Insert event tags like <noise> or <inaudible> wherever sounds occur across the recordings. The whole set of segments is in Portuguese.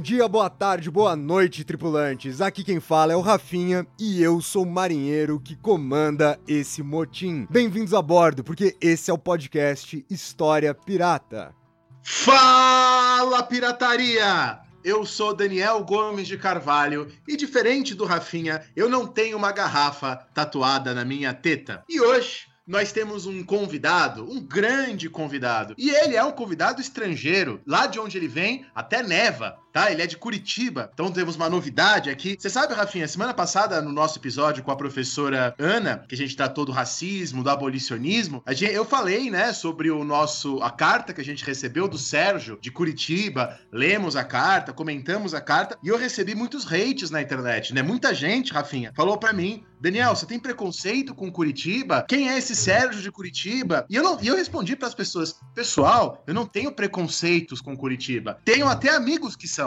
dia, boa tarde, boa noite, tripulantes. Aqui quem fala é o Rafinha e eu sou o marinheiro que comanda esse motim. Bem-vindos a bordo, porque esse é o podcast História Pirata. Fala, pirataria! Eu sou Daniel Gomes de Carvalho e, diferente do Rafinha, eu não tenho uma garrafa tatuada na minha teta. E hoje nós temos um convidado, um grande convidado. E ele é um convidado estrangeiro. Lá de onde ele vem, até neva tá? Ele é de Curitiba. Então temos uma novidade aqui. Você sabe, Rafinha, semana passada, no nosso episódio com a professora Ana, que a gente tratou do racismo, do abolicionismo, gente, eu falei, né, sobre o nosso a carta que a gente recebeu do Sérgio de Curitiba. Lemos a carta, comentamos a carta e eu recebi muitos hates na internet, né? Muita gente, Rafinha, falou para mim Daniel, você tem preconceito com Curitiba? Quem é esse Sérgio de Curitiba? E eu, não, e eu respondi para as pessoas: pessoal, eu não tenho preconceitos com Curitiba. Tenho até amigos que são.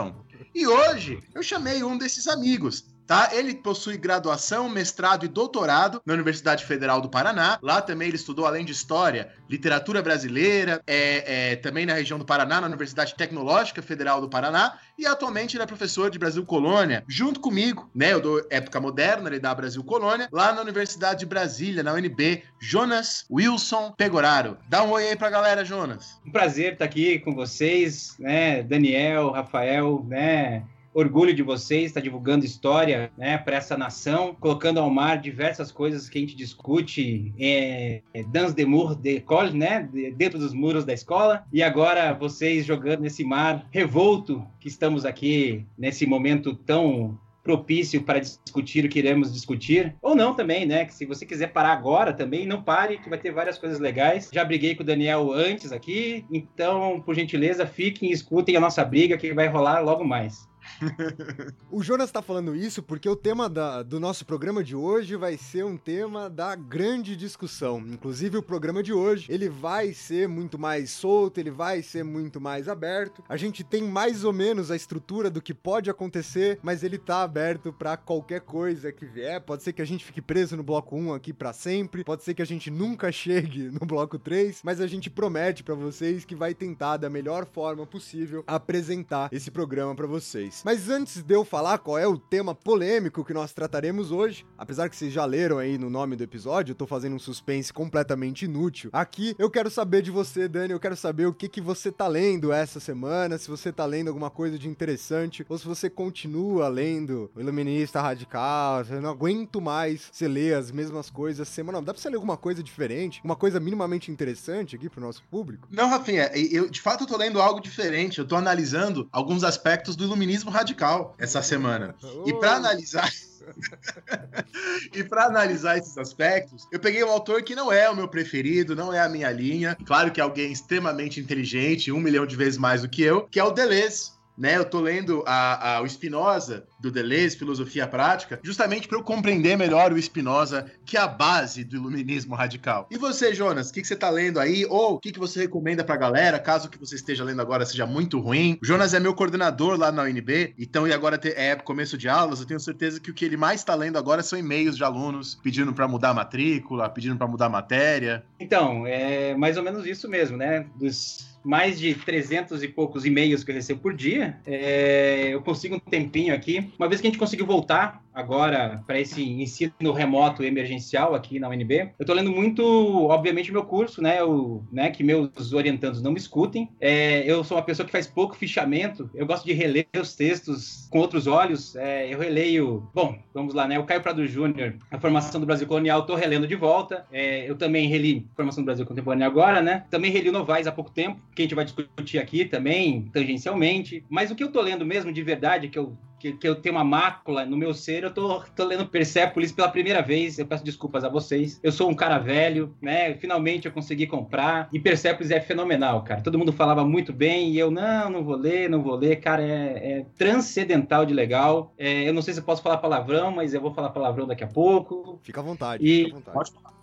E hoje eu chamei um desses amigos tá? Ele possui graduação, mestrado e doutorado na Universidade Federal do Paraná. Lá também ele estudou, além de história, literatura brasileira, é, é, também na região do Paraná, na Universidade Tecnológica Federal do Paraná. E atualmente ele é professor de Brasil Colônia, junto comigo, né? Eu dou época moderna, ele dá Brasil Colônia, lá na Universidade de Brasília, na UNB, Jonas Wilson Pegoraro. Dá um oi aí pra galera, Jonas. Um prazer estar aqui com vocês, né? Daniel, Rafael, né? Orgulho de vocês, está divulgando história né, para essa nação, colocando ao mar diversas coisas que a gente discute é, é dans de mur de né, dentro dos muros da escola, e agora vocês jogando nesse mar revolto que estamos aqui nesse momento tão propício para discutir o que iremos discutir, ou não também, né? Que se você quiser parar agora também, não pare, que vai ter várias coisas legais. Já briguei com o Daniel antes aqui, então, por gentileza, fiquem e escutem a nossa briga que vai rolar logo mais <laughs> o Jonas tá falando isso porque o tema da, do nosso programa de hoje vai ser um tema da grande discussão. Inclusive, o programa de hoje, ele vai ser muito mais solto, ele vai ser muito mais aberto. A gente tem mais ou menos a estrutura do que pode acontecer, mas ele tá aberto para qualquer coisa que vier. Pode ser que a gente fique preso no bloco 1 aqui para sempre, pode ser que a gente nunca <laughs> chegue no bloco 3, mas a gente promete para vocês que vai tentar da melhor forma possível apresentar esse programa para vocês. Mas antes de eu falar qual é o tema polêmico que nós trataremos hoje, apesar que vocês já leram aí no nome do episódio, eu tô fazendo um suspense completamente inútil. Aqui eu quero saber de você, Dani, eu quero saber o que que você tá lendo essa semana, se você tá lendo alguma coisa de interessante ou se você continua lendo o Iluminista Radical, eu não aguento mais você ler as mesmas coisas semana. Dá pra você ler alguma coisa diferente, uma coisa minimamente interessante aqui pro nosso público? Não, Rafinha, eu de fato eu tô lendo algo diferente, eu tô analisando alguns aspectos do Iluminismo radical essa semana. E para analisar. <laughs> e para analisar esses aspectos, eu peguei um autor que não é o meu preferido, não é a minha linha. Claro que é alguém extremamente inteligente, um milhão de vezes mais do que eu, que é o Deleuze né? Eu tô lendo a, a, o Spinoza do Deleuze, Filosofia Prática, justamente para eu compreender melhor o Spinoza, que é a base do iluminismo radical. E você, Jonas, o que, que você tá lendo aí? Ou o que, que você recomenda pra galera, caso o que você esteja lendo agora seja muito ruim? O Jonas é meu coordenador lá na UNB, então e agora é começo de aulas, eu tenho certeza que o que ele mais está lendo agora são e-mails de alunos pedindo para mudar a matrícula, pedindo para mudar a matéria. Então, é mais ou menos isso mesmo, né? Dos mais de 300 e poucos e-mails que eu recebo por dia, é, eu consigo um tempinho aqui. Uma vez que a gente conseguiu voltar agora para esse ensino remoto emergencial aqui na UNB, eu estou lendo muito, obviamente, meu curso, né, o, né, que meus orientandos não me escutem. É, eu sou uma pessoa que faz pouco fichamento, eu gosto de reler os textos com outros olhos. É, eu releio, bom, vamos lá, né, o Caio Prado Júnior, a formação do Brasil Colonial, estou relendo de volta. É, eu também reli formação do Brasil Contemporâneo agora, né, também reli o Novaes há pouco tempo que a gente vai discutir aqui também, tangencialmente. Mas o que eu tô lendo mesmo de verdade, que eu que, que, eu tenho uma mácula no meu ser, eu tô, tô lendo Persepolis pela primeira vez. Eu peço desculpas a vocês. Eu sou um cara velho, né? Finalmente eu consegui comprar. E Persepolis é fenomenal, cara. Todo mundo falava muito bem e eu, não, não vou ler, não vou ler. Cara, é, é transcendental de legal. É, eu não sei se eu posso falar palavrão, mas eu vou falar palavrão daqui a pouco. Fica à vontade. E... Fica à vontade. Pode falar.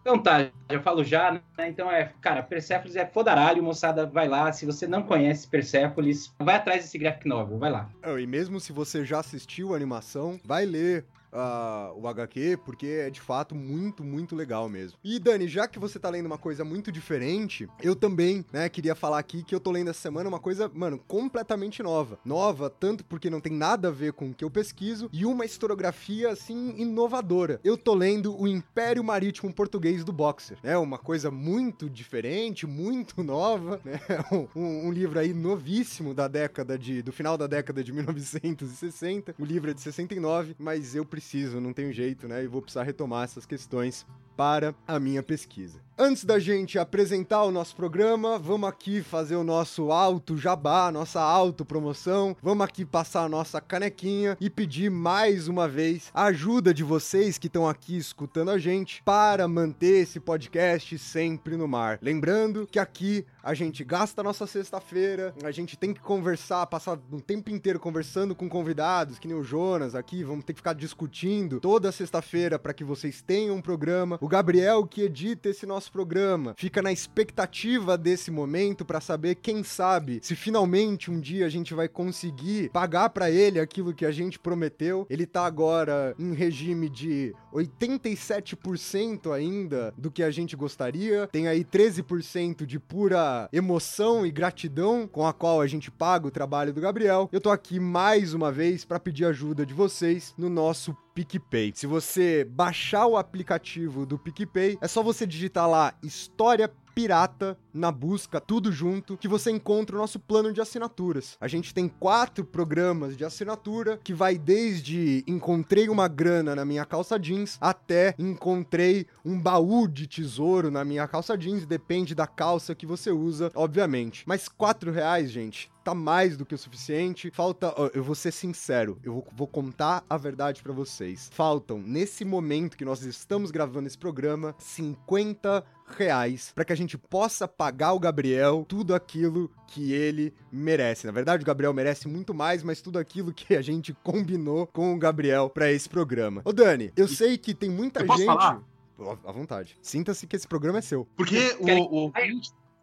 Então tá, já falo já, né? Então é, cara, Persepolis é fodaralho, moçada, vai lá. Se você não conhece Persepolis, vai atrás desse graphic novel, vai lá. e mesmo se você já assistiu a animação, vai ler uh, o HQ, porque é de fato muito, muito legal mesmo. E Dani, já que você tá lendo uma coisa muito diferente, eu também, né, queria falar aqui que eu tô lendo essa semana uma coisa, mano, completamente nova. Nova, tanto porque não tem nada a ver com o que eu pesquiso, e uma historiografia, assim, inovadora. Eu tô lendo o Império Marítimo Português do Boxer. É uma coisa muito diferente, muito <laughs> nova, né? <laughs> Um, um livro aí novíssimo da década de. do final da década de <laughs> 1960. O livro é de 69, mas eu preciso preciso, não tenho jeito, né? E vou precisar retomar essas questões para a minha pesquisa. Antes da gente apresentar o nosso programa, vamos aqui fazer o nosso alto jabá, nossa auto promoção. Vamos aqui passar a nossa canequinha e pedir mais uma vez a ajuda de vocês que estão aqui escutando a gente para manter esse podcast sempre no mar. Lembrando que aqui a gente gasta a nossa sexta-feira, a gente tem que conversar, passar um tempo inteiro conversando com convidados, que nem o Jonas aqui, vamos ter que ficar discutindo toda sexta-feira para que vocês tenham um programa. O Gabriel que edita esse nosso programa fica na expectativa desse momento para saber, quem sabe, se finalmente um dia a gente vai conseguir pagar para ele aquilo que a gente prometeu. Ele tá agora em regime de 87% ainda do que a gente gostaria. Tem aí 13% de pura emoção e gratidão com a qual a gente paga o trabalho do Gabriel. Eu tô aqui mais uma vez para pedir ajuda de vocês no nosso PicPay. Se você baixar o aplicativo do PicPay, é só você digitar lá História pirata na busca, tudo junto, que você encontra o nosso plano de assinaturas. A gente tem quatro programas de assinatura que vai desde encontrei uma grana na minha calça jeans até encontrei um baú de tesouro na minha calça jeans, depende da calça que você usa, obviamente. Mas quatro reais, gente, tá mais do que o suficiente. Falta, eu vou ser sincero, eu vou, vou contar a verdade para vocês. Faltam, nesse momento que nós estamos gravando esse programa, 50 reais para que a gente possa pagar o Gabriel tudo aquilo que ele merece. Na verdade, o Gabriel merece muito mais, mas tudo aquilo que a gente combinou com o Gabriel para esse programa. Ô Dani, eu sei que tem muita eu gente. Falar? À vontade. Sinta-se que esse programa é seu. Porque o, o,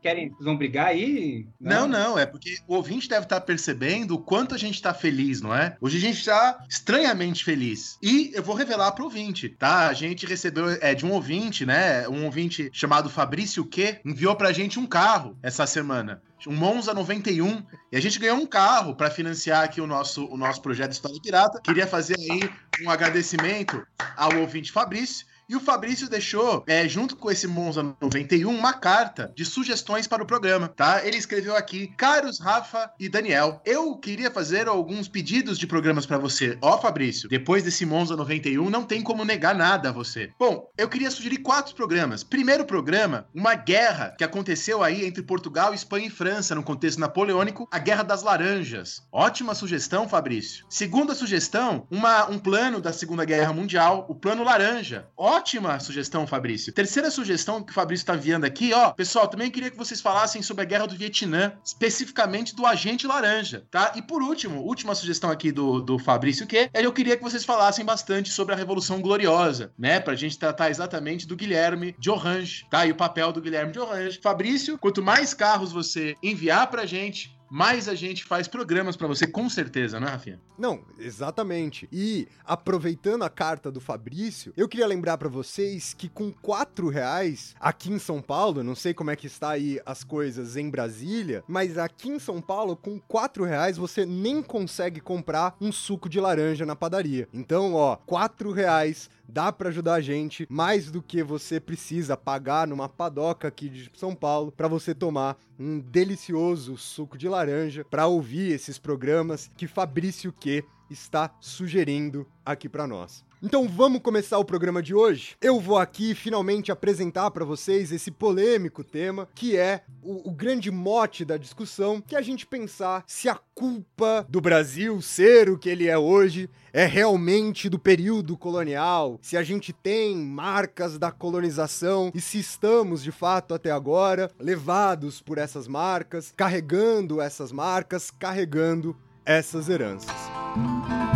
querem, vão brigar aí? Não? não, não, é porque o ouvinte deve estar percebendo o quanto a gente está feliz, não é? Hoje a gente está estranhamente feliz. E eu vou revelar para o ouvinte, tá? A gente recebeu é, de um ouvinte, né? Um ouvinte chamado Fabrício Q, enviou pra gente um carro essa semana um Monza 91, e a gente ganhou um carro para financiar aqui o nosso, o nosso projeto História Pirata. Queria fazer aí um agradecimento ao ouvinte Fabrício. E o Fabrício deixou, é, junto com esse Monza 91, uma carta de sugestões para o programa, tá? Ele escreveu aqui: Caros Rafa e Daniel, eu queria fazer alguns pedidos de programas para você. Ó, Fabrício, depois desse Monza 91, não tem como negar nada a você. Bom, eu queria sugerir quatro programas. Primeiro programa, uma guerra que aconteceu aí entre Portugal, Espanha e França no contexto napoleônico, a Guerra das Laranjas. Ótima sugestão, Fabrício. Segunda sugestão, uma, um plano da Segunda Guerra Mundial, o Plano Laranja. Ó, Ótima sugestão, Fabrício. Terceira sugestão que o Fabrício está enviando aqui, ó. Pessoal, também queria que vocês falassem sobre a guerra do Vietnã, especificamente do agente laranja, tá? E por último, última sugestão aqui do, do Fabrício, que é eu queria que vocês falassem bastante sobre a Revolução Gloriosa, né? Pra gente tratar exatamente do Guilherme de Orange, tá? E o papel do Guilherme de Orange. Fabrício, quanto mais carros você enviar pra gente, mais a gente faz programas para você, com certeza, né, Rafinha? Não, exatamente. E aproveitando a carta do Fabrício, eu queria lembrar para vocês que com quatro reais aqui em São Paulo, não sei como é que está aí as coisas em Brasília, mas aqui em São Paulo, com quatro reais você nem consegue comprar um suco de laranja na padaria. Então, ó, quatro reais dá para ajudar a gente mais do que você precisa pagar numa padoca aqui de São Paulo para você tomar um delicioso suco de laranja para ouvir esses programas que Fabrício Q está sugerindo aqui para nós. Então vamos começar o programa de hoje? Eu vou aqui finalmente apresentar para vocês esse polêmico tema, que é o, o, grande mote da discussão, que é a gente pensar se a culpa do Brasil ser o que ele é hoje é realmente do período colonial, se a gente tem marcas da colonização e se estamos de fato até agora levados por essas marcas, carregando essas marcas, carregando essas heranças. Eu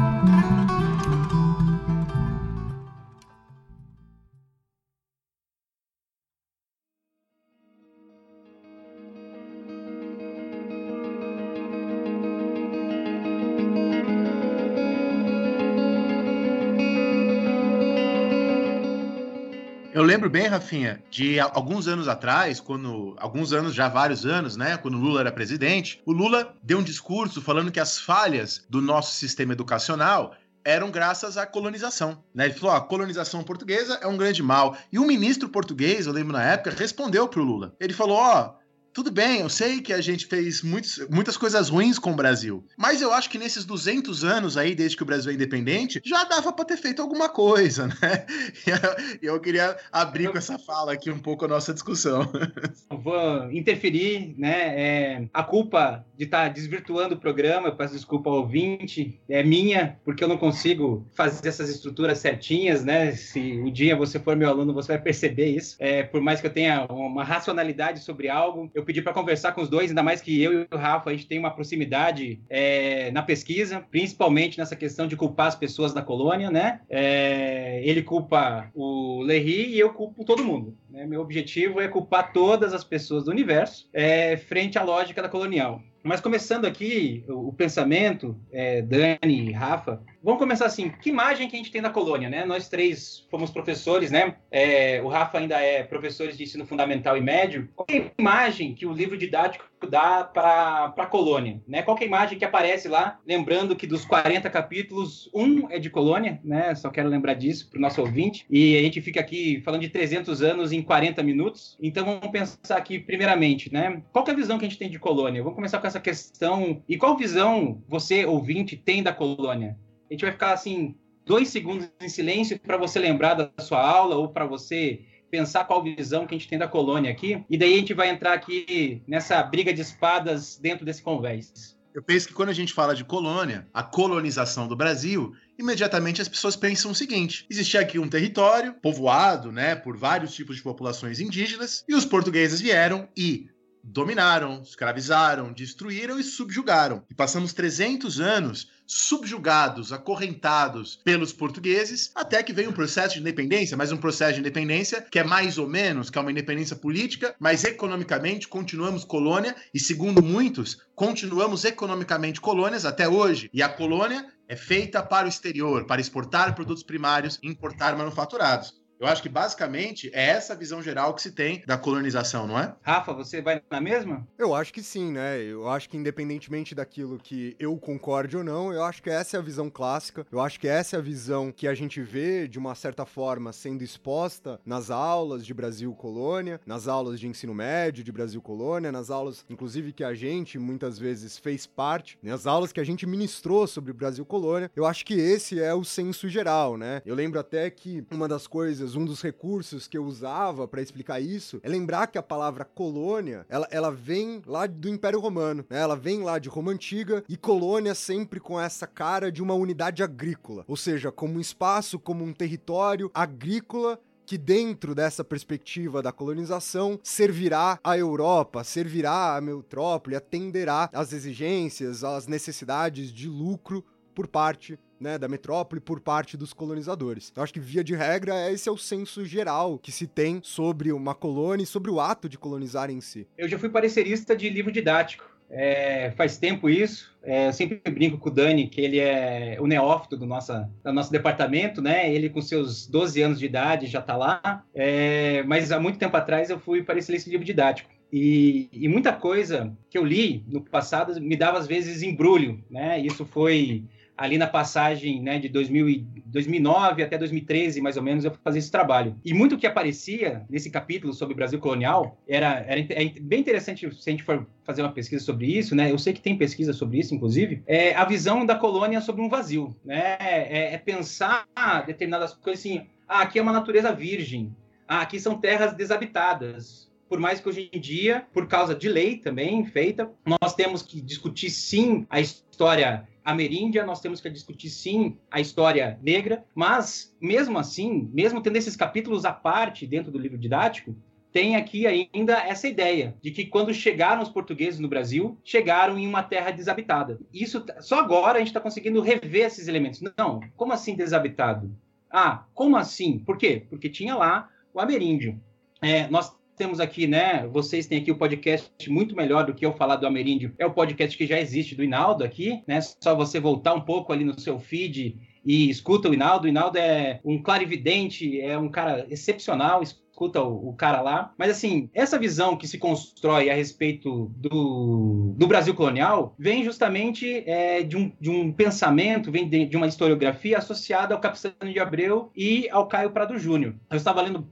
lembro bem, Rafinha, de alguns anos atrás, quando. Alguns anos, já vários anos, né? Quando o Lula era presidente, o Lula deu um discurso falando que as falhas do nosso sistema educacional eram graças à colonização. Né? Ele falou: a colonização portuguesa é um grande mal. E um ministro português, eu lembro na época, respondeu para o Lula. Ele falou: ó. Tudo bem, eu sei que a gente fez muitos, muitas coisas ruins com o Brasil, mas eu acho que nesses 200 anos aí, desde que o Brasil é independente, já dava para ter feito alguma coisa, <laughs> né? E eu, queria abrir com essa fala aqui um pouco a nossa discussão. vou interferir, né? É, a culpa de estar tá desvirtuando o programa, eu peço desculpa ao ouvinte, é minha, porque eu não consigo fazer essas estruturas certinhas, né? Se um dia você for meu aluno, você vai perceber isso. É, por mais que eu tenha uma racionalidade sobre algo, eu pedi para conversar com os dois, ainda mais que eu e o Rafa, a gente tem uma proximidade é, na pesquisa, principalmente nessa questão de culpar as pessoas da colônia, né? É, ele culpa o Lery e eu culpo todo mundo. Né? Meu objetivo é culpar todas as pessoas do universo é, frente à lógica da colonial. Mas começando aqui o, o pensamento, é, Dani e Rafa, vamos começar assim. Que imagem que a gente tem da colônia, né? Nós três fomos professores, né? É, o Rafa ainda é professor de ensino fundamental e médio. Qual é a imagem que o livro didático dá para a colônia, né? Qual é a imagem que aparece lá? Lembrando que dos 40 capítulos, um é de colônia, né? Só quero lembrar disso para o nosso ouvinte. E a gente fica aqui falando de 300 anos em 40 minutos. Então vamos pensar aqui primeiramente, né? Qual é a visão que a gente tem de colônia? Vamos começar com essa questão. E qual visão você, ouvinte, tem da colônia? A gente vai ficar assim dois segundos em silêncio para você lembrar da sua aula ou para você pensar qual visão que a gente tem da colônia aqui, e daí a gente vai entrar aqui nessa briga de espadas dentro desse convés. Eu penso que quando a gente fala de colônia, a colonização do Brasil, imediatamente as pessoas pensam o seguinte: existia aqui um território povoado, né, por vários tipos de populações indígenas, e os portugueses vieram e dominaram, escravizaram, destruíram e subjugaram. E passamos 300 anos subjugados, acorrentados pelos portugueses, até que veio um processo de independência, mas um processo de independência que é mais ou menos, que é uma independência política, mas economicamente continuamos colônia e, segundo muitos, continuamos economicamente colônias até hoje. E a colônia é feita para o exterior, para exportar produtos primários e importar manufaturados. Eu acho que basicamente é essa visão geral que se tem da colonização, não é? Rafa, você vai na mesma? Eu acho que sim, né? Eu acho que independentemente daquilo que eu concorde ou não, eu acho que essa é a visão clássica. Eu acho que essa é a visão que a gente vê de uma certa forma sendo exposta nas aulas de Brasil Colônia, nas aulas de ensino médio de Brasil Colônia, nas aulas inclusive que a gente muitas vezes fez parte, nas aulas que a gente ministrou sobre Brasil Colônia. Eu acho que esse é o senso geral, né? Eu lembro até que uma das coisas um dos recursos que eu usava para explicar isso é lembrar que a palavra colônia, ela, ela vem lá do Império Romano, né? Ela vem lá de Roma Antiga e colônia sempre com essa cara de uma unidade agrícola, ou seja, como um espaço, como um território agrícola que dentro dessa perspectiva da colonização servirá à Europa, servirá à metrópole, atenderá às exigências, às necessidades de lucro por parte né, da metrópole por parte dos colonizadores. Eu acho que, via de regra, esse é o senso geral que se tem sobre uma colônia e sobre o ato de colonizar em si. Eu já fui parecerista de livro didático. É, faz tempo isso. É, eu sempre brinco com o Dani, que ele é o neófito do, nossa, do nosso departamento, né? Ele, com seus 12 anos de idade, já está lá. É, mas há muito tempo atrás eu fui parecerista de livro didático. E, e, muita coisa que eu li no passado me dava, às vezes, embrulho, né? Isso foi ali na passagem né, de 2000 e 2009 até 2013, mais ou menos, eu fazia esse trabalho. E muito que aparecia nesse capítulo sobre o Brasil colonial era, era é bem interessante se a gente for fazer uma pesquisa sobre isso, né? Eu sei que tem pesquisa sobre isso, inclusive, é a visão da colônia sobre um vazio, né? É, é pensar determinadas coisas assim, ah, aqui é uma natureza virgem, ah, aqui são terras desabitadas, por mais que hoje em dia, por causa de lei também feita, nós temos que discutir sim a história ameríndia, nós temos que discutir sim a história negra, mas mesmo assim, mesmo tendo esses capítulos à parte dentro do livro didático, tem aqui ainda essa ideia de que quando chegaram os portugueses no Brasil, chegaram em uma terra desabitada. Isso só agora a gente está conseguindo rever esses elementos. Não, como assim desabitado? Ah, como assim? Por quê? Porque tinha lá o ameríndio. É, nós temos aqui, né? Vocês têm aqui o podcast muito melhor do que eu falar do Ameríndio. É o podcast que já existe do Inaldo aqui, né? Só você voltar um pouco ali no seu feed e escuta o Inaldo. O Inaldo é um clarividente, é um cara excepcional escuta o, o, cara lá. Mas, assim, essa visão que se constrói a respeito do, do Brasil colonial vem justamente é, de, um, de um pensamento, vem de, de, uma historiografia associada ao Capitano de Abreu e ao Caio Prado Júnior. Eu estava lendo,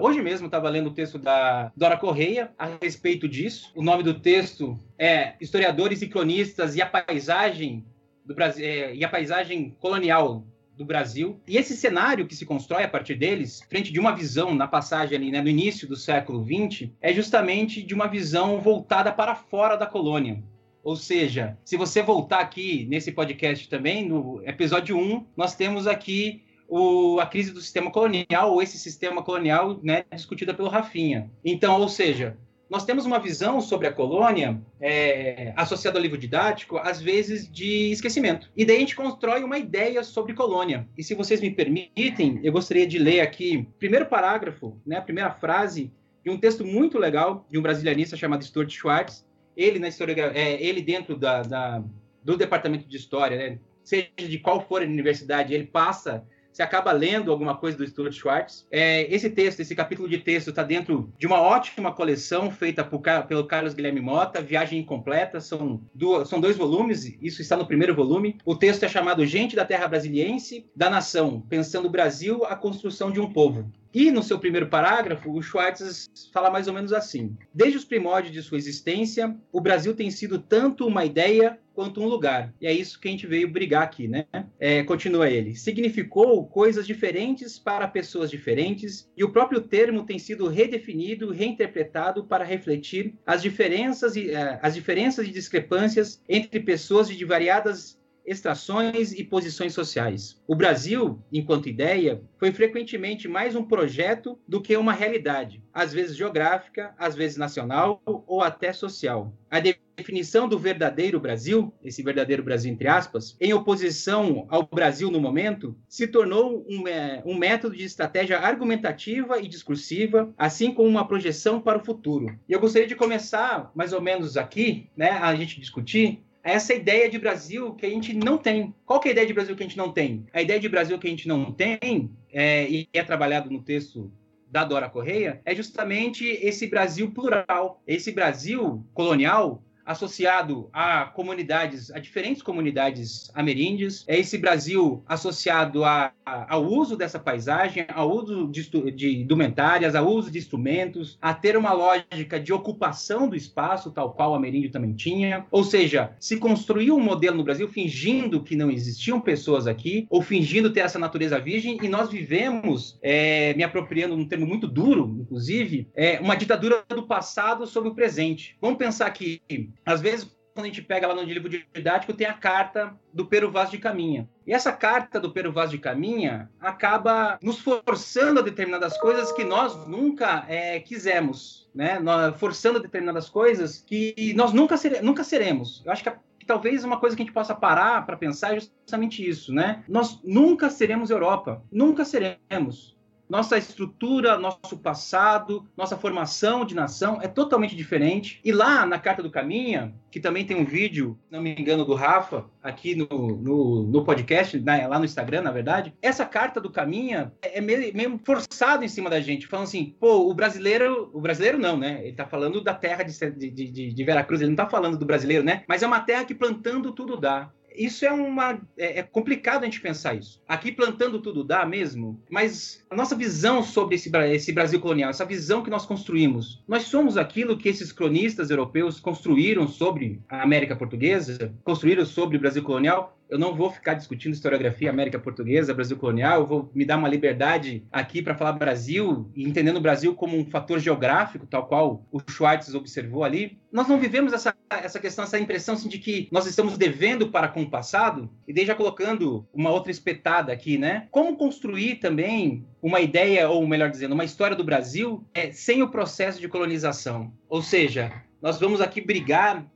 hoje mesmo, estava lendo o texto da Dora Correia a respeito disso. O nome do texto é Historiadores e Cronistas e a Paisagem do Brasil, é, e a paisagem colonial do Brasil. E esse cenário que se constrói a partir deles, frente de uma visão na passagem ali, né, no início do século XX, é justamente de uma visão voltada para fora da colônia. Ou seja, se você voltar aqui nesse podcast também, no episódio 1, nós temos aqui o, a crise do sistema colonial, ou esse sistema colonial né, discutida pelo Rafinha. Então, ou seja, nós temos uma visão sobre a colônia é, associada ao livro didático, às vezes de esquecimento. E daí a gente constrói uma ideia sobre colônia. E se vocês me permitem, eu gostaria de ler aqui primeiro parágrafo, né, a primeira frase de um texto muito legal de um brasilianista chamado Stuart Schwartz. Ele na história, é, ele dentro da, da, do departamento de história, né, seja de qual for a universidade, ele passa você acaba lendo alguma coisa do Stuart Schwartz. É, esse texto, esse capítulo de texto, está dentro de uma ótima coleção feita por, pelo Carlos Guilherme Mota, Viagem Incompleta, são, duas, são dois volumes, isso está no primeiro volume. O texto é chamado Gente da Terra Brasiliense, da Nação, pensando o Brasil, a construção de um povo. E no seu primeiro parágrafo, o Schwartz fala mais ou menos assim: Desde os primórdios de sua existência, o Brasil tem sido tanto uma ideia quanto um lugar. E é isso que a gente veio brigar aqui, né? É, continua ele. Significou coisas diferentes para pessoas diferentes, e o próprio termo tem sido redefinido, reinterpretado para refletir as diferenças e, uh, as diferenças e discrepâncias entre pessoas de variadas extrações e posições sociais. O Brasil, enquanto ideia, foi frequentemente mais um projeto do que uma realidade, às vezes geográfica, às vezes nacional ou até social. A definição do verdadeiro Brasil, esse verdadeiro Brasil entre aspas, em oposição ao Brasil no momento, se tornou um, é, um método de estratégia argumentativa e discursiva, assim como uma projeção para o futuro. E eu gostaria de começar mais ou menos aqui, né, a gente discutir essa ideia de Brasil que a gente não tem. Qual é a ideia de Brasil que a gente não tem? A ideia de Brasil que a gente não tem, é, e é trabalhado no texto da Dora Correia, é justamente esse Brasil plural, esse Brasil colonial associado a comunidades, a diferentes comunidades ameríndias, é esse Brasil associado a, a, ao uso dessa paisagem, ao uso de, de indumentárias, ao uso de instrumentos, a ter uma lógica de ocupação do espaço, tal qual o ameríndio também tinha. Ou seja, se construiu um modelo no Brasil fingindo que não existiam pessoas aqui, ou fingindo ter essa natureza virgem, e nós vivemos, é, me apropriando um termo muito duro, inclusive, é, uma ditadura do passado sobre o presente. Vamos pensar que às vezes, quando a gente pega lá no livro didático, tem a carta do Pero Vaz de Caminha. E essa carta do Pero Vaz de Caminha acaba nos forçando a determinadas coisas que nós nunca é, quisemos, né? Forçando determinadas coisas que nós nunca, sere nunca seremos. Eu acho que, a, talvez uma coisa que a gente possa parar para pensar é justamente isso, né? Nós nunca seremos Europa, nunca seremos nossa estrutura, nosso passado, nossa formação de nação é totalmente diferente. E lá na Carta do Caminha, que também tem um vídeo, não me engano, do Rafa, aqui no, no, no podcast, né, lá no Instagram, na verdade, essa Carta do Caminha é meio, meio forçado em cima da gente, falando assim, pô, o brasileiro, o brasileiro não, né? Ele tá falando da terra de, de, de, de Veracruz, ele não tá falando do brasileiro, né? Mas é uma terra que plantando tudo dá isso é uma. É, é, complicado a gente pensar isso. Aqui plantando tudo dá mesmo, mas a nossa visão sobre esse, esse Brasil colonial, essa visão que nós construímos, nós somos aquilo que esses cronistas europeus construíram sobre a América Portuguesa, construíram sobre o Brasil colonial, eu não vou ficar discutindo historiografia América Portuguesa, Brasil colonial, eu vou me dar uma liberdade aqui para falar Brasil entendendo o Brasil como um fator geográfico, tal qual o Schwartz observou ali. Nós não vivemos essa, essa questão, essa impressão assim, de que nós estamos devendo para com o passado, e daí já colocando uma outra espetada aqui, né? Como construir também uma ideia, ou melhor dizendo, uma história do Brasil é, sem o processo de colonização? Ou seja, nós vamos aqui brigar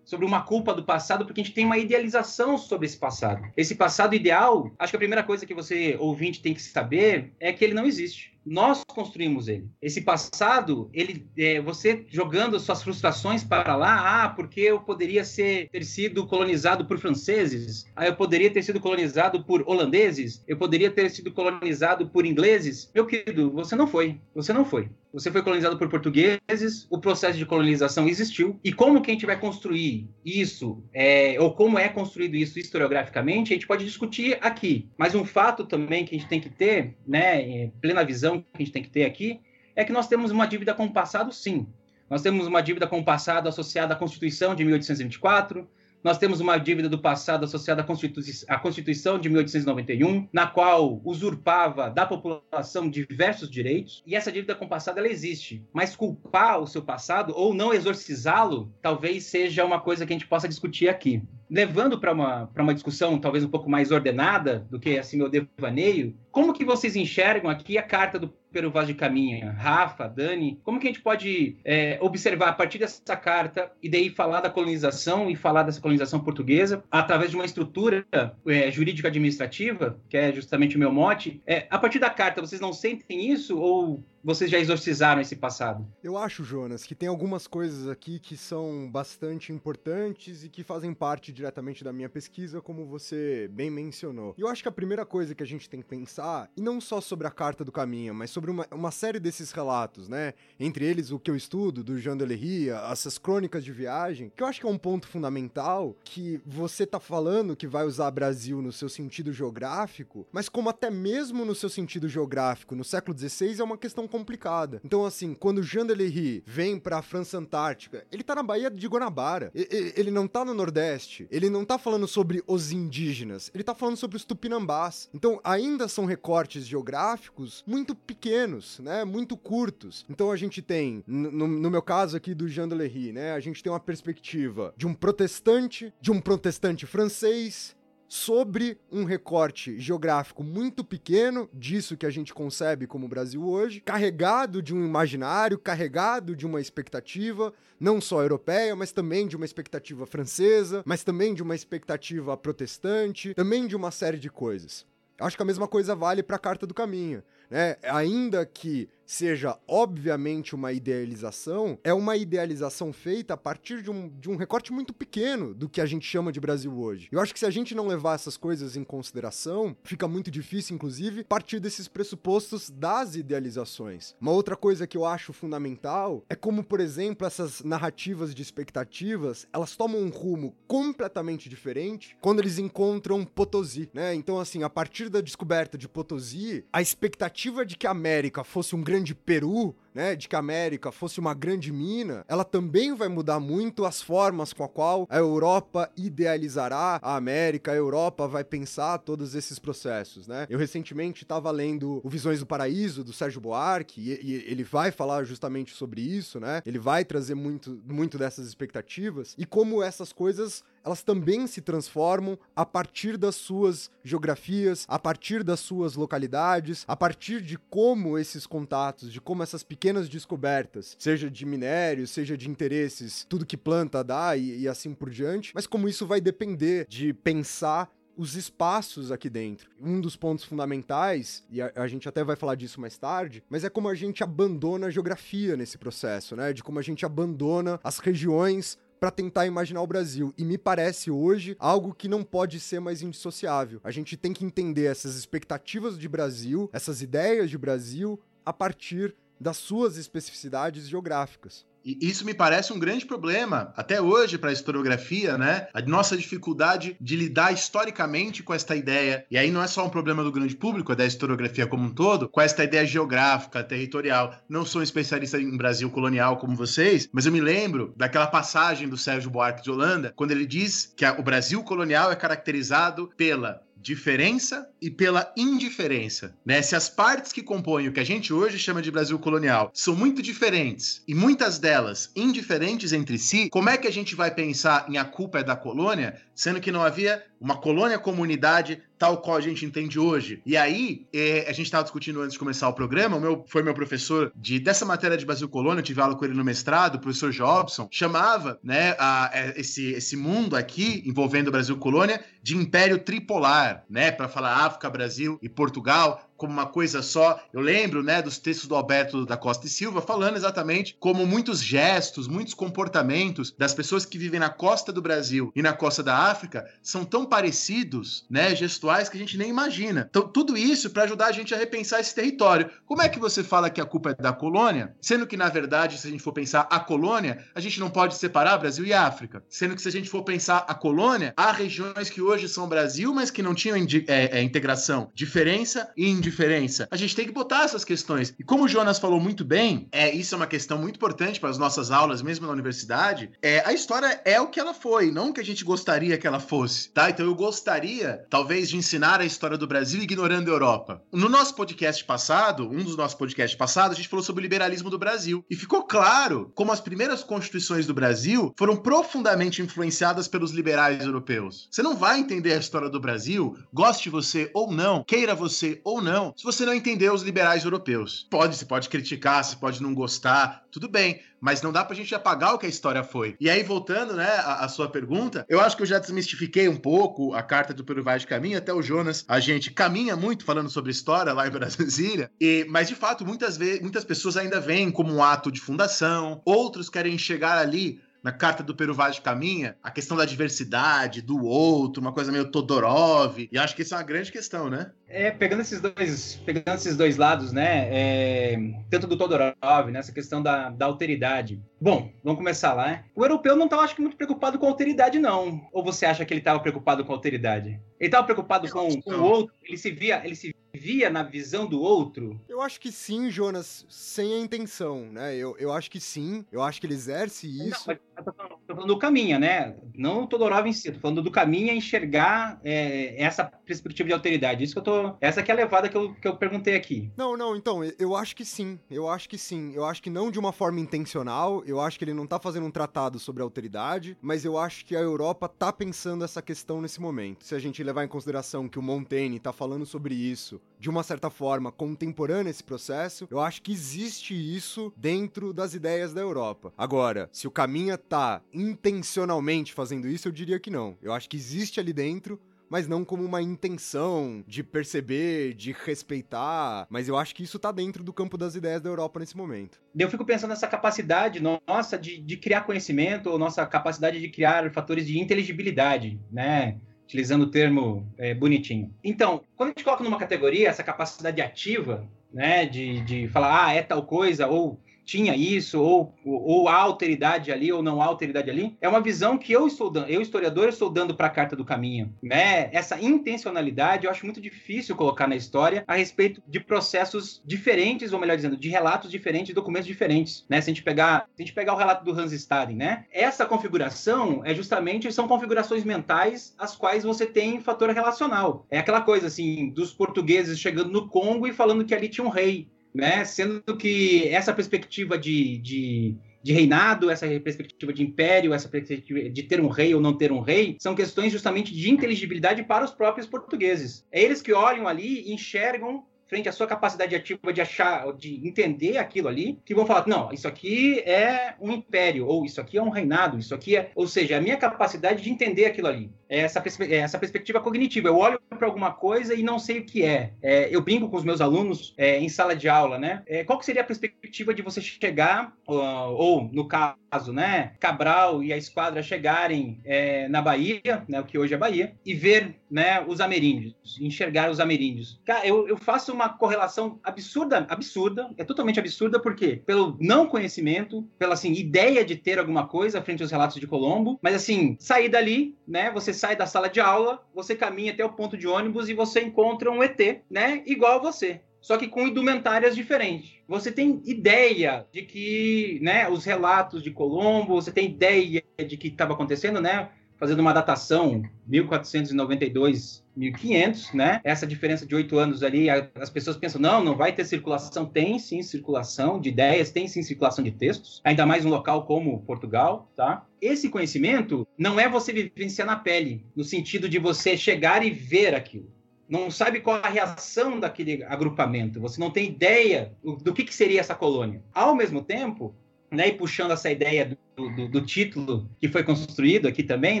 sobre uma culpa do passado, porque a gente tem uma idealização sobre esse passado. Esse passado ideal, acho que a primeira coisa que você, ouvinte, tem que saber é que ele não existe nós construímos ele. Esse passado, ele, é, você jogando suas frustrações para lá, ah, porque eu poderia ser, ter sido colonizado por franceses, ah, eu poderia ter sido colonizado por holandeses, eu poderia ter sido colonizado por ingleses. Meu querido, você não foi. Você não foi. Você foi colonizado por portugueses, o processo de colonização existiu, e como que a gente vai construir isso, é, ou como é construído isso historiograficamente, a gente pode discutir aqui. Mas um fato também que a gente tem que ter, né, plena visão que a gente tem que ter aqui é que nós temos uma dívida com o passado, sim. Nós temos uma dívida com o passado associada à Constituição de 1824, nós temos uma dívida do passado associada à, à Constituição de 1891, na qual usurpava da população diversos direitos, e essa dívida com o passado ela existe. Mas culpar o seu passado ou não exorcizá-lo, talvez seja uma coisa que a gente possa discutir aqui. Levando para uma, uma discussão talvez um pouco mais ordenada do que assim meu devaneio, como que vocês enxergam aqui a carta do Pero Vaz de Caminha, Rafa, Dani, como que a gente pode é, observar a partir dessa carta e daí falar da colonização e falar dessa colonização portuguesa através de uma estrutura é, jurídica administrativa, que é justamente o meu mote. É, a partir da carta, vocês não sentem isso ou vocês já exorcizaram esse passado? Eu acho, Jonas, que tem algumas coisas aqui que são bastante importantes e que fazem parte diretamente da minha pesquisa, como você bem mencionou. E eu acho que a primeira coisa que a gente tem que pensar, e não só sobre a Carta do Caminho, mas sobre uma, uma série desses relatos, né? Entre eles o que eu estudo, do Jean Delery, essas crônicas de viagem, que eu acho que é um ponto fundamental que você tá falando que vai usar Brasil no seu sentido geográfico, mas como até mesmo no seu sentido geográfico no século XVI é uma questão complicada. Então, assim, quando Jean Delery vem pra França Antártica, ele tá na Baía de Guanabara. Ele não tá no Nordeste. Ele não tá falando sobre os indígenas. Ele tá falando sobre os tupinambás. Então, ainda são recortes geográficos muito pequenos, né? Muito curtos. Então, a gente tem, no, no meu caso aqui do Jean Delery, né? A gente tem uma perspectiva de um protestante, de um protestante francês, sobre um recorte geográfico muito pequeno, disso que a gente concebe como Brasil hoje, carregado de um imaginário, carregado de uma expectativa, não só europeia, mas também de uma expectativa francesa, mas também de uma expectativa protestante, também de uma série de coisas. Acho que a mesma coisa vale para a Carta do Caminho, né? Ainda que seja obviamente uma idealização, é uma idealização feita a partir de um, de um recorte muito pequeno do que a gente chama de Brasil hoje. Eu acho que se a gente não levar essas coisas em consideração, fica muito difícil, inclusive, partir desses pressupostos das idealizações. Uma outra coisa que eu acho fundamental é como, por exemplo, essas narrativas de expectativas, elas tomam um rumo completamente diferente quando eles encontram Potosí, né? Então, assim, a partir da descoberta de Potosí, a expectativa de que a América fosse um grande grande Peru, né, de que a América fosse uma grande mina, ela também vai mudar muito as formas com a qual a Europa idealizará a América, a Europa vai pensar todos esses processos, né? Eu recentemente estava lendo o Visões do Paraíso do Sérgio Buarque e, e, ele vai falar justamente sobre isso, né? Ele vai trazer muito, muito dessas expectativas e como essas coisas elas também se transformam a partir das suas geografias, a partir das suas localidades, a partir de como esses contatos, de como essas pequenas descobertas, seja de minério, seja de interesses, tudo que planta dá e, e assim por diante, mas como isso vai depender de pensar os espaços aqui dentro. Um dos pontos fundamentais, e a, a, gente até vai falar disso mais tarde, mas é como a gente abandona a geografia nesse processo, né? De como a gente abandona as regiões para tentar imaginar o Brasil. E me parece hoje algo que não pode ser mais indissociável. A gente tem que entender essas expectativas de Brasil, essas ideias de Brasil, a partir das suas especificidades geográficas. E isso me parece um grande problema, até hoje, para a historiografia, né? A nossa dificuldade de lidar historicamente com esta ideia. E aí não é só um problema do grande público, é da historiografia como um todo, com esta ideia geográfica, territorial. Não sou um especialista em Brasil colonial como vocês, mas eu me lembro daquela passagem do Sérgio Buarque de Holanda, quando ele diz que o Brasil colonial é caracterizado pela diferença e pela indiferença, né? Se as partes que compõem o que a gente hoje chama de Brasil colonial são muito diferentes e muitas delas indiferentes entre si, como é que a gente vai pensar em a culpa é da colônia, sendo que não havia uma colônia comunidade tal qual a gente entende hoje. E aí, é, a gente estava discutindo antes de começar o programa, o meu, foi meu professor de dessa matéria de Brasil Colônia, eu tive aula com ele no mestrado, o professor Jobson, chamava né, a, a, esse, esse mundo aqui, envolvendo o Brasil Colônia, de Império Tripolar, né, para falar África, Brasil e Portugal, como uma coisa só. Eu lembro, né, dos textos do Alberto da Costa e Silva falando exatamente como muitos gestos, muitos comportamentos das pessoas que vivem na costa do Brasil e na costa da África são tão parecidos, né, gestuais que a gente nem imagina. Então, tudo isso para ajudar a gente a repensar esse território. Como é que você fala que a culpa é da colônia, sendo que na verdade, se a gente for pensar a colônia, a gente não pode separar Brasil e África, sendo que se a gente for pensar a colônia, há regiões que hoje são Brasil, mas que não tinham é, é, integração, diferença e indiferença diferença? A gente tem que botar essas questões. E como o Jonas falou muito bem, é, isso é uma questão muito importante para as nossas aulas, mesmo na universidade, é, a história é o que ela foi, não o que a gente gostaria que ela fosse, tá? Então eu gostaria, talvez, de ensinar a história do Brasil ignorando a Europa. No nosso podcast passado, um dos nossos podcasts passados, a gente falou sobre o liberalismo do Brasil. E ficou claro como as primeiras constituições do Brasil foram profundamente influenciadas pelos liberais europeus. Você não vai entender a história do Brasil, goste você ou não, queira você ou não, se você não entender os liberais europeus. Pode, você pode criticar, você pode não gostar, tudo bem, mas não dá pra gente apagar o que a história foi. E aí, voltando, né, à, à sua pergunta, eu acho que eu já desmistifiquei um pouco a carta do Peru Vai de Caminho, até o Jonas, a gente caminha muito falando sobre história lá em Brasília, <laughs> e, mas de fato, muitas vezes, muitas pessoas ainda veem como um ato de fundação, outros querem chegar ali na carta do Peru Vaz de Caminha, a questão da diversidade, do outro, uma coisa meio Todorov, e acho que isso é uma grande questão, né? É, pegando esses dois, pegando esses dois lados, né? É, tanto do Todorov, né, questão da, da alteridade. Bom, vamos começar lá, né? O europeu não estava, acho que, muito preocupado com a alteridade, não. Ou você acha que ele estava preocupado com a alteridade? Ele estava preocupado com, com o outro? Ele se via, ele se via na visão do outro? Eu acho que sim, Jonas, sem a intenção, né? Eu, eu acho que sim, eu acho que ele exerce isso. Não, mas tô falando, tô falando do caminho, né? Não o Todorov em si, tô falando do caminho a enxergar é, essa perspectiva de alteridade. Isso que eu tô essa que é a levada que eu, que eu perguntei aqui. Não, não, então, eu acho que sim. Eu acho que sim. Eu acho que não de uma forma intencional. Eu acho que ele não tá fazendo um tratado sobre alteridade, mas eu acho que a Europa tá pensando essa questão nesse momento. Se a gente levar em consideração que o Montaigne tá falando sobre isso de uma certa forma contemporânea esse processo, eu acho que existe isso dentro das ideias da Europa. Agora, se o Caminha tá intencionalmente fazendo isso, eu diria que não. Eu acho que existe ali dentro mas não como uma intenção de perceber, de respeitar. Mas eu acho que isso tá dentro do campo das ideias da Europa nesse momento. Eu fico pensando nessa capacidade nossa de, de criar conhecimento, ou nossa capacidade de criar fatores de inteligibilidade, né? Utilizando o termo é, bonitinho. Então, quando a gente coloca numa categoria essa capacidade ativa, né, de, de falar, ah, é tal coisa, ou tinha isso, ou, ou há alteridade ali, ou não há alteridade ali, é uma visão que eu estou dando, eu, historiador, estou dando para a Carta do Caminho. Né? Essa intencionalidade eu acho muito difícil colocar na história a respeito de processos diferentes, ou melhor dizendo, de relatos diferentes, documentos diferentes. Né? Se, a gente pegar, se a gente pegar o relato do Hans Staden, né? essa configuração é justamente, são configurações mentais as quais você tem fator relacional. É aquela coisa assim, dos portugueses chegando no Congo e falando que ali tinha um rei né? Sendo que essa perspectiva de, de, de, reinado, essa perspectiva de império, essa perspectiva de ter um rei ou não ter um rei, são questões justamente de inteligibilidade para os próprios portugueses. É eles que olham ali e enxergam frente à sua capacidade ativa de achar, de entender aquilo ali, que vão falar, não, isso aqui é um império, ou isso aqui é um reinado, isso aqui é, ou seja, a minha capacidade de entender aquilo ali. É essa, é essa perspectiva cognitiva. Eu olho para alguma coisa e não sei o que é. é eu brinco com os meus alunos é, em sala de aula, né? É, qual que seria a perspectiva de você chegar, ou, ou no caso, né, Cabral e a esquadra chegarem é, na Bahia, né, o que hoje é Bahia, e ver, né, os ameríndios, enxergar os ameríndios. Cara, eu, eu faço uma correlação absurda, absurda, é totalmente absurda, porque pelo não conhecimento, pela assim, ideia de ter alguma coisa frente aos relatos de Colombo, mas assim, sair dali, né? Você sai da sala de aula, você caminha até o ponto de ônibus e você encontra um ET, né? Igual a você só que com indumentárias diferentes. Você tem ideia de que, né, os relatos de Colombo, você tem ideia de que estava acontecendo, né? Fazendo uma datação 1492, 1500, né? Essa diferença de oito anos ali, as pessoas pensam, não, não vai ter circulação. Tem sim circulação de ideias, tem sim circulação de textos, ainda mais um local como Portugal, tá? Esse conhecimento não é você vivenciar na pele, no sentido de você chegar e ver aquilo não sabe qual a reação daquele agrupamento, você não tem ideia do, que, que, seria essa colônia. Ao mesmo tempo, né, e puxando essa ideia do, do, do, título que foi construído aqui também,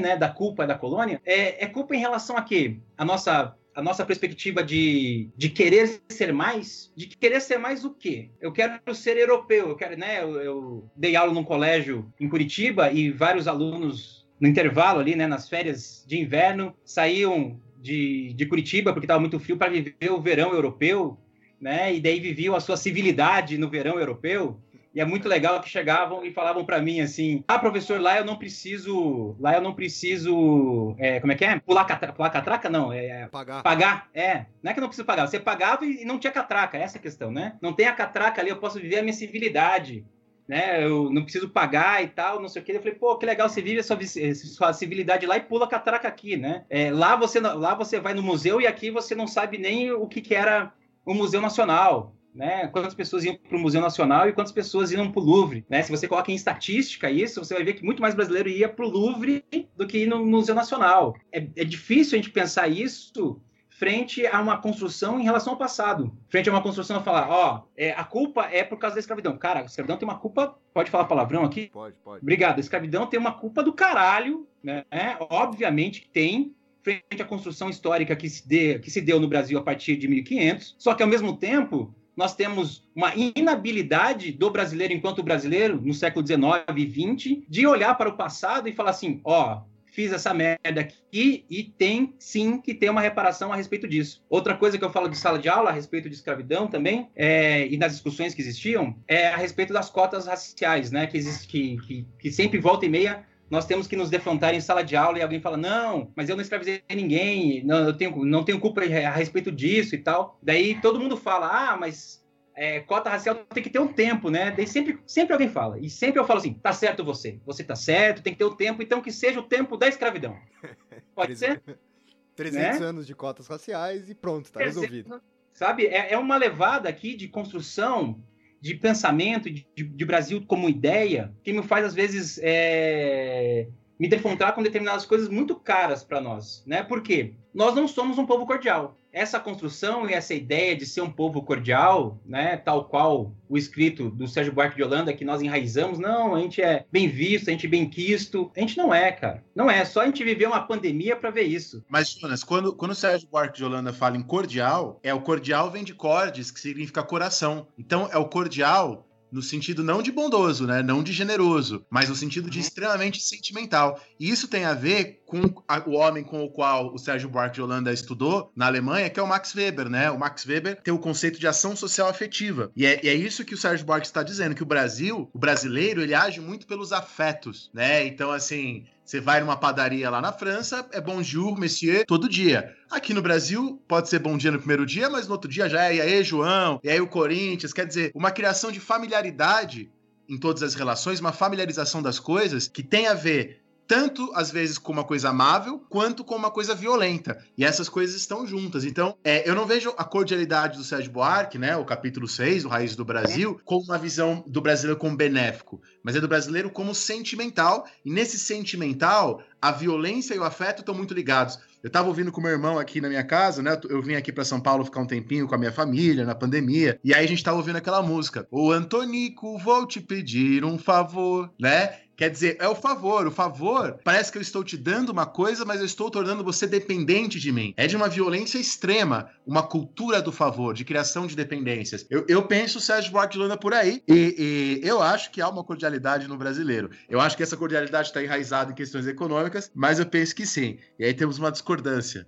né, da culpa da colônia, é, é culpa em relação a quê? A nossa a nossa perspectiva de, de querer ser mais, de querer ser mais o quê? Eu quero ser europeu, eu quero, né? Eu, eu dei aula num colégio em Curitiba e vários alunos no intervalo ali, né, nas férias de inverno, saíam de, de Curitiba, porque estava muito frio, para viver o verão europeu, né? E daí viviam a sua civilidade no verão europeu. E é muito legal que chegavam e falavam para mim assim: "Ah, professor, lá eu não preciso, lá eu não preciso, é, como é que é? Pular, catra, pular catraca não, é pagar. Pagar, é. Não é que eu não preciso pagar, você pagava e não tinha catraca, essa é a questão, né? Não tem a catraca ali, eu posso viver a minha civilidade né? Eu não preciso pagar e tal, não sei o que. Eu falei, pô, que legal, você vive a sua, sua civilidade lá e pula a catraca aqui, né? É, lá, você, lá você vai no museu e aqui você não sabe nem o que, que era o Museu Nacional. Né? Quantas pessoas iam para o Museu Nacional e quantas pessoas iam para o Louvre, né? Se você coloca em estatística isso, você vai ver que muito mais brasileiro ia para o Louvre do que ir no Museu Nacional. É, é difícil a gente pensar isso frente a uma construção em relação ao passado. Frente a uma construção a falar, ó, é, a culpa é por causa da escravidão. Cara, a escravidão tem uma culpa. Pode falar palavrão aqui? Pode, pode. Obrigado. A escravidão tem uma culpa do caralho, né? Obviamente tem, frente à construção histórica que se, que se deu no Brasil a partir de 1500. Só que, ao mesmo tempo, nós temos uma inabilidade do brasileiro, enquanto brasileiro, no século XIX e XX, de olhar para o passado e falar assim: ó, fiz essa merda aqui e tem sim que ter uma reparação a respeito disso. Outra coisa que eu falo de sala de aula a respeito de escravidão também, é, e nas discussões que existiam, é a respeito das cotas raciais, né? Que, existe, que, que, que sempre volta e meia nós temos que nos defrontar em sala de aula e alguém fala, não, mas eu não escravizei ninguém, não, eu tenho, não tenho culpa a respeito disso e tal. Daí todo mundo fala, ah, mas é, cota racial tem que ter um tempo, né? Daí sempre, sempre alguém fala. E sempre eu falo assim: tá certo você, você tá certo, tem que ter o um tempo, então que seja o tempo da escravidão. <laughs> Pode ser? 300 né? anos de cotas raciais e pronto, tá resolvido. Sabe, é, é, uma levada aqui de construção, de pensamento, de, de, Brasil como ideia, que me faz, às vezes, é, me defrontar com determinadas coisas muito caras para nós, né? Por quê? Nós não somos um povo cordial essa construção e essa ideia de ser um povo cordial, né, tal qual o escrito do Sérgio Buarque de Holanda, que nós enraizamos, não, a gente é bem visto, a gente é bem quisto. A gente não é, cara. Não é. Só a gente viveu uma pandemia para ver isso. Mas, Jonas, quando, quando o Sérgio Buarque de Holanda fala em cordial, é o cordial vem de cordes, que significa coração. Então, é o cordial no sentido não de bondoso, né? Não de generoso, mas no sentido de uhum. extremamente sentimental. E isso tem a ver com o homem com o qual o Sérgio Buarque de Holanda estudou na Alemanha, que é o Max Weber, né? O Max Weber tem o conceito de ação social afetiva. E é, e é isso que o Sérgio Buarque está dizendo, que o Brasil, o brasileiro, ele age muito pelos afetos, né? Então, assim, você vai numa padaria lá na França, é bonjour, monsieur, todo dia. Aqui no Brasil, pode ser bom dia no primeiro dia, mas no outro dia já é e aí, João, e aí o Corinthians. Quer dizer, uma criação de familiaridade em todas as relações, uma familiarização das coisas que tem a ver tanto às vezes com uma coisa amável, quanto com uma coisa violenta. E essas coisas estão juntas. Então, é, eu não vejo a cordialidade do Sérgio Buarque, né, o capítulo 6, o Raiz do Brasil, como uma visão do brasileiro como benéfico, mas é do brasileiro como sentimental. E nesse sentimental, a violência e o afeto estão muito ligados. Eu estava ouvindo com meu irmão aqui na minha casa, né? Eu vim aqui para São Paulo ficar um tempinho com a minha família na pandemia. E aí a gente estava ouvindo aquela música. Ô Antonico, vou te pedir um favor, né? Quer dizer, é o favor. O favor parece que eu estou te dando uma coisa, mas eu estou tornando você dependente de mim. É de uma violência extrema, uma cultura do favor, de criação de dependências. Eu, eu penso o Sérgio Buarque por aí e, e eu acho que há uma cordialidade no brasileiro. Eu acho que essa cordialidade está enraizada em questões econômicas, mas eu penso que sim. E aí temos uma discordância.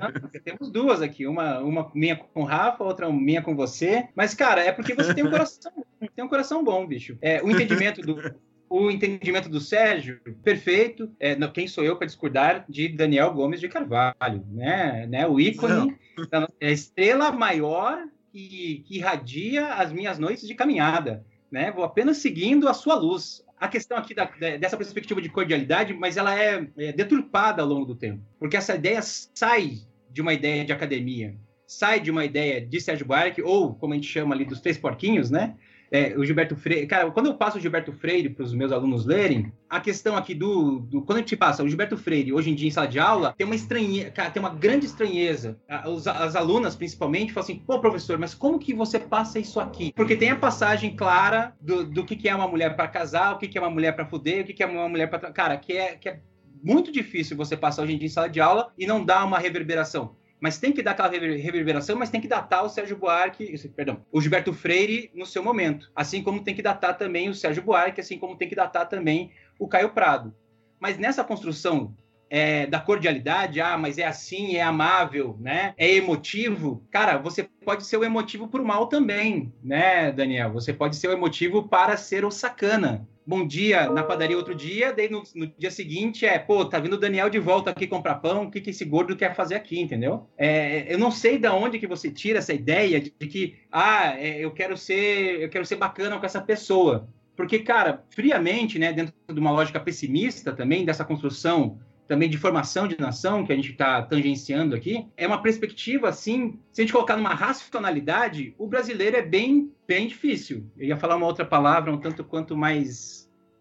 Ah, temos duas aqui, uma, uma minha com o Rafa, outra minha com você. Mas, cara, é porque você tem um coração, <laughs> tem um coração bom, bicho. É, o entendimento do, o entendimento do Sérgio, perfeito. É, não, quem sou eu para discordar de Daniel Gomes de Carvalho, né? né o ícone, da, é a estrela maior que, que irradia as minhas noites de caminhada, né? Vou apenas seguindo a sua luz. A questão aqui da, dessa perspectiva de cordialidade, mas ela é, é deturpada ao longo do tempo, porque essa ideia sai de uma ideia de academia, sai de uma ideia de Sérgio Buarque, ou como a gente chama ali dos três porquinhos, né? É, o Gilberto Freire. Cara, quando eu passo o Gilberto Freire para os meus alunos lerem, a questão aqui do, do, Quando a gente passa o Gilberto Freire, hoje em dia em sala de aula, tem uma estranheza, cara, tem uma grande estranheza. As, as alunas, principalmente, falam assim: pô, professor, mas como que você passa isso aqui? Porque tem a passagem clara do, do que, que é uma mulher para casar, o que, que é uma mulher para fuder, o que, que é uma mulher para. Cara, que é, que é muito difícil você passar hoje em dia em sala de aula e não dar uma reverberação mas tem que dar aquela reverberação, mas tem que datar o Sérgio Buarque, perdão, o Gilberto Freire no seu momento, assim como tem que datar também o Sérgio Buarque, assim como tem que datar também o Caio Prado. Mas nessa construção é, da cordialidade, ah, mas é assim, é amável, né? É emotivo. Cara, você pode ser o emotivo por mal também, né, Daniel? Você pode ser o emotivo para ser o sacana bom dia na padaria outro dia, daí no, no, dia seguinte é, pô, tá vindo o Daniel de volta aqui comprar pão, o que, que esse gordo quer fazer aqui, entendeu? É, eu não sei da onde que você tira essa ideia de, de que, ah, é, eu quero ser, eu quero ser bacana com essa pessoa. Porque, cara, friamente, né, dentro de uma lógica pessimista também, dessa construção também de formação de nação, que a gente está tangenciando aqui, é uma perspectiva, assim, se a gente colocar numa racionalidade, o brasileiro é bem, bem difícil. Eu ia falar uma outra palavra um tanto quanto mais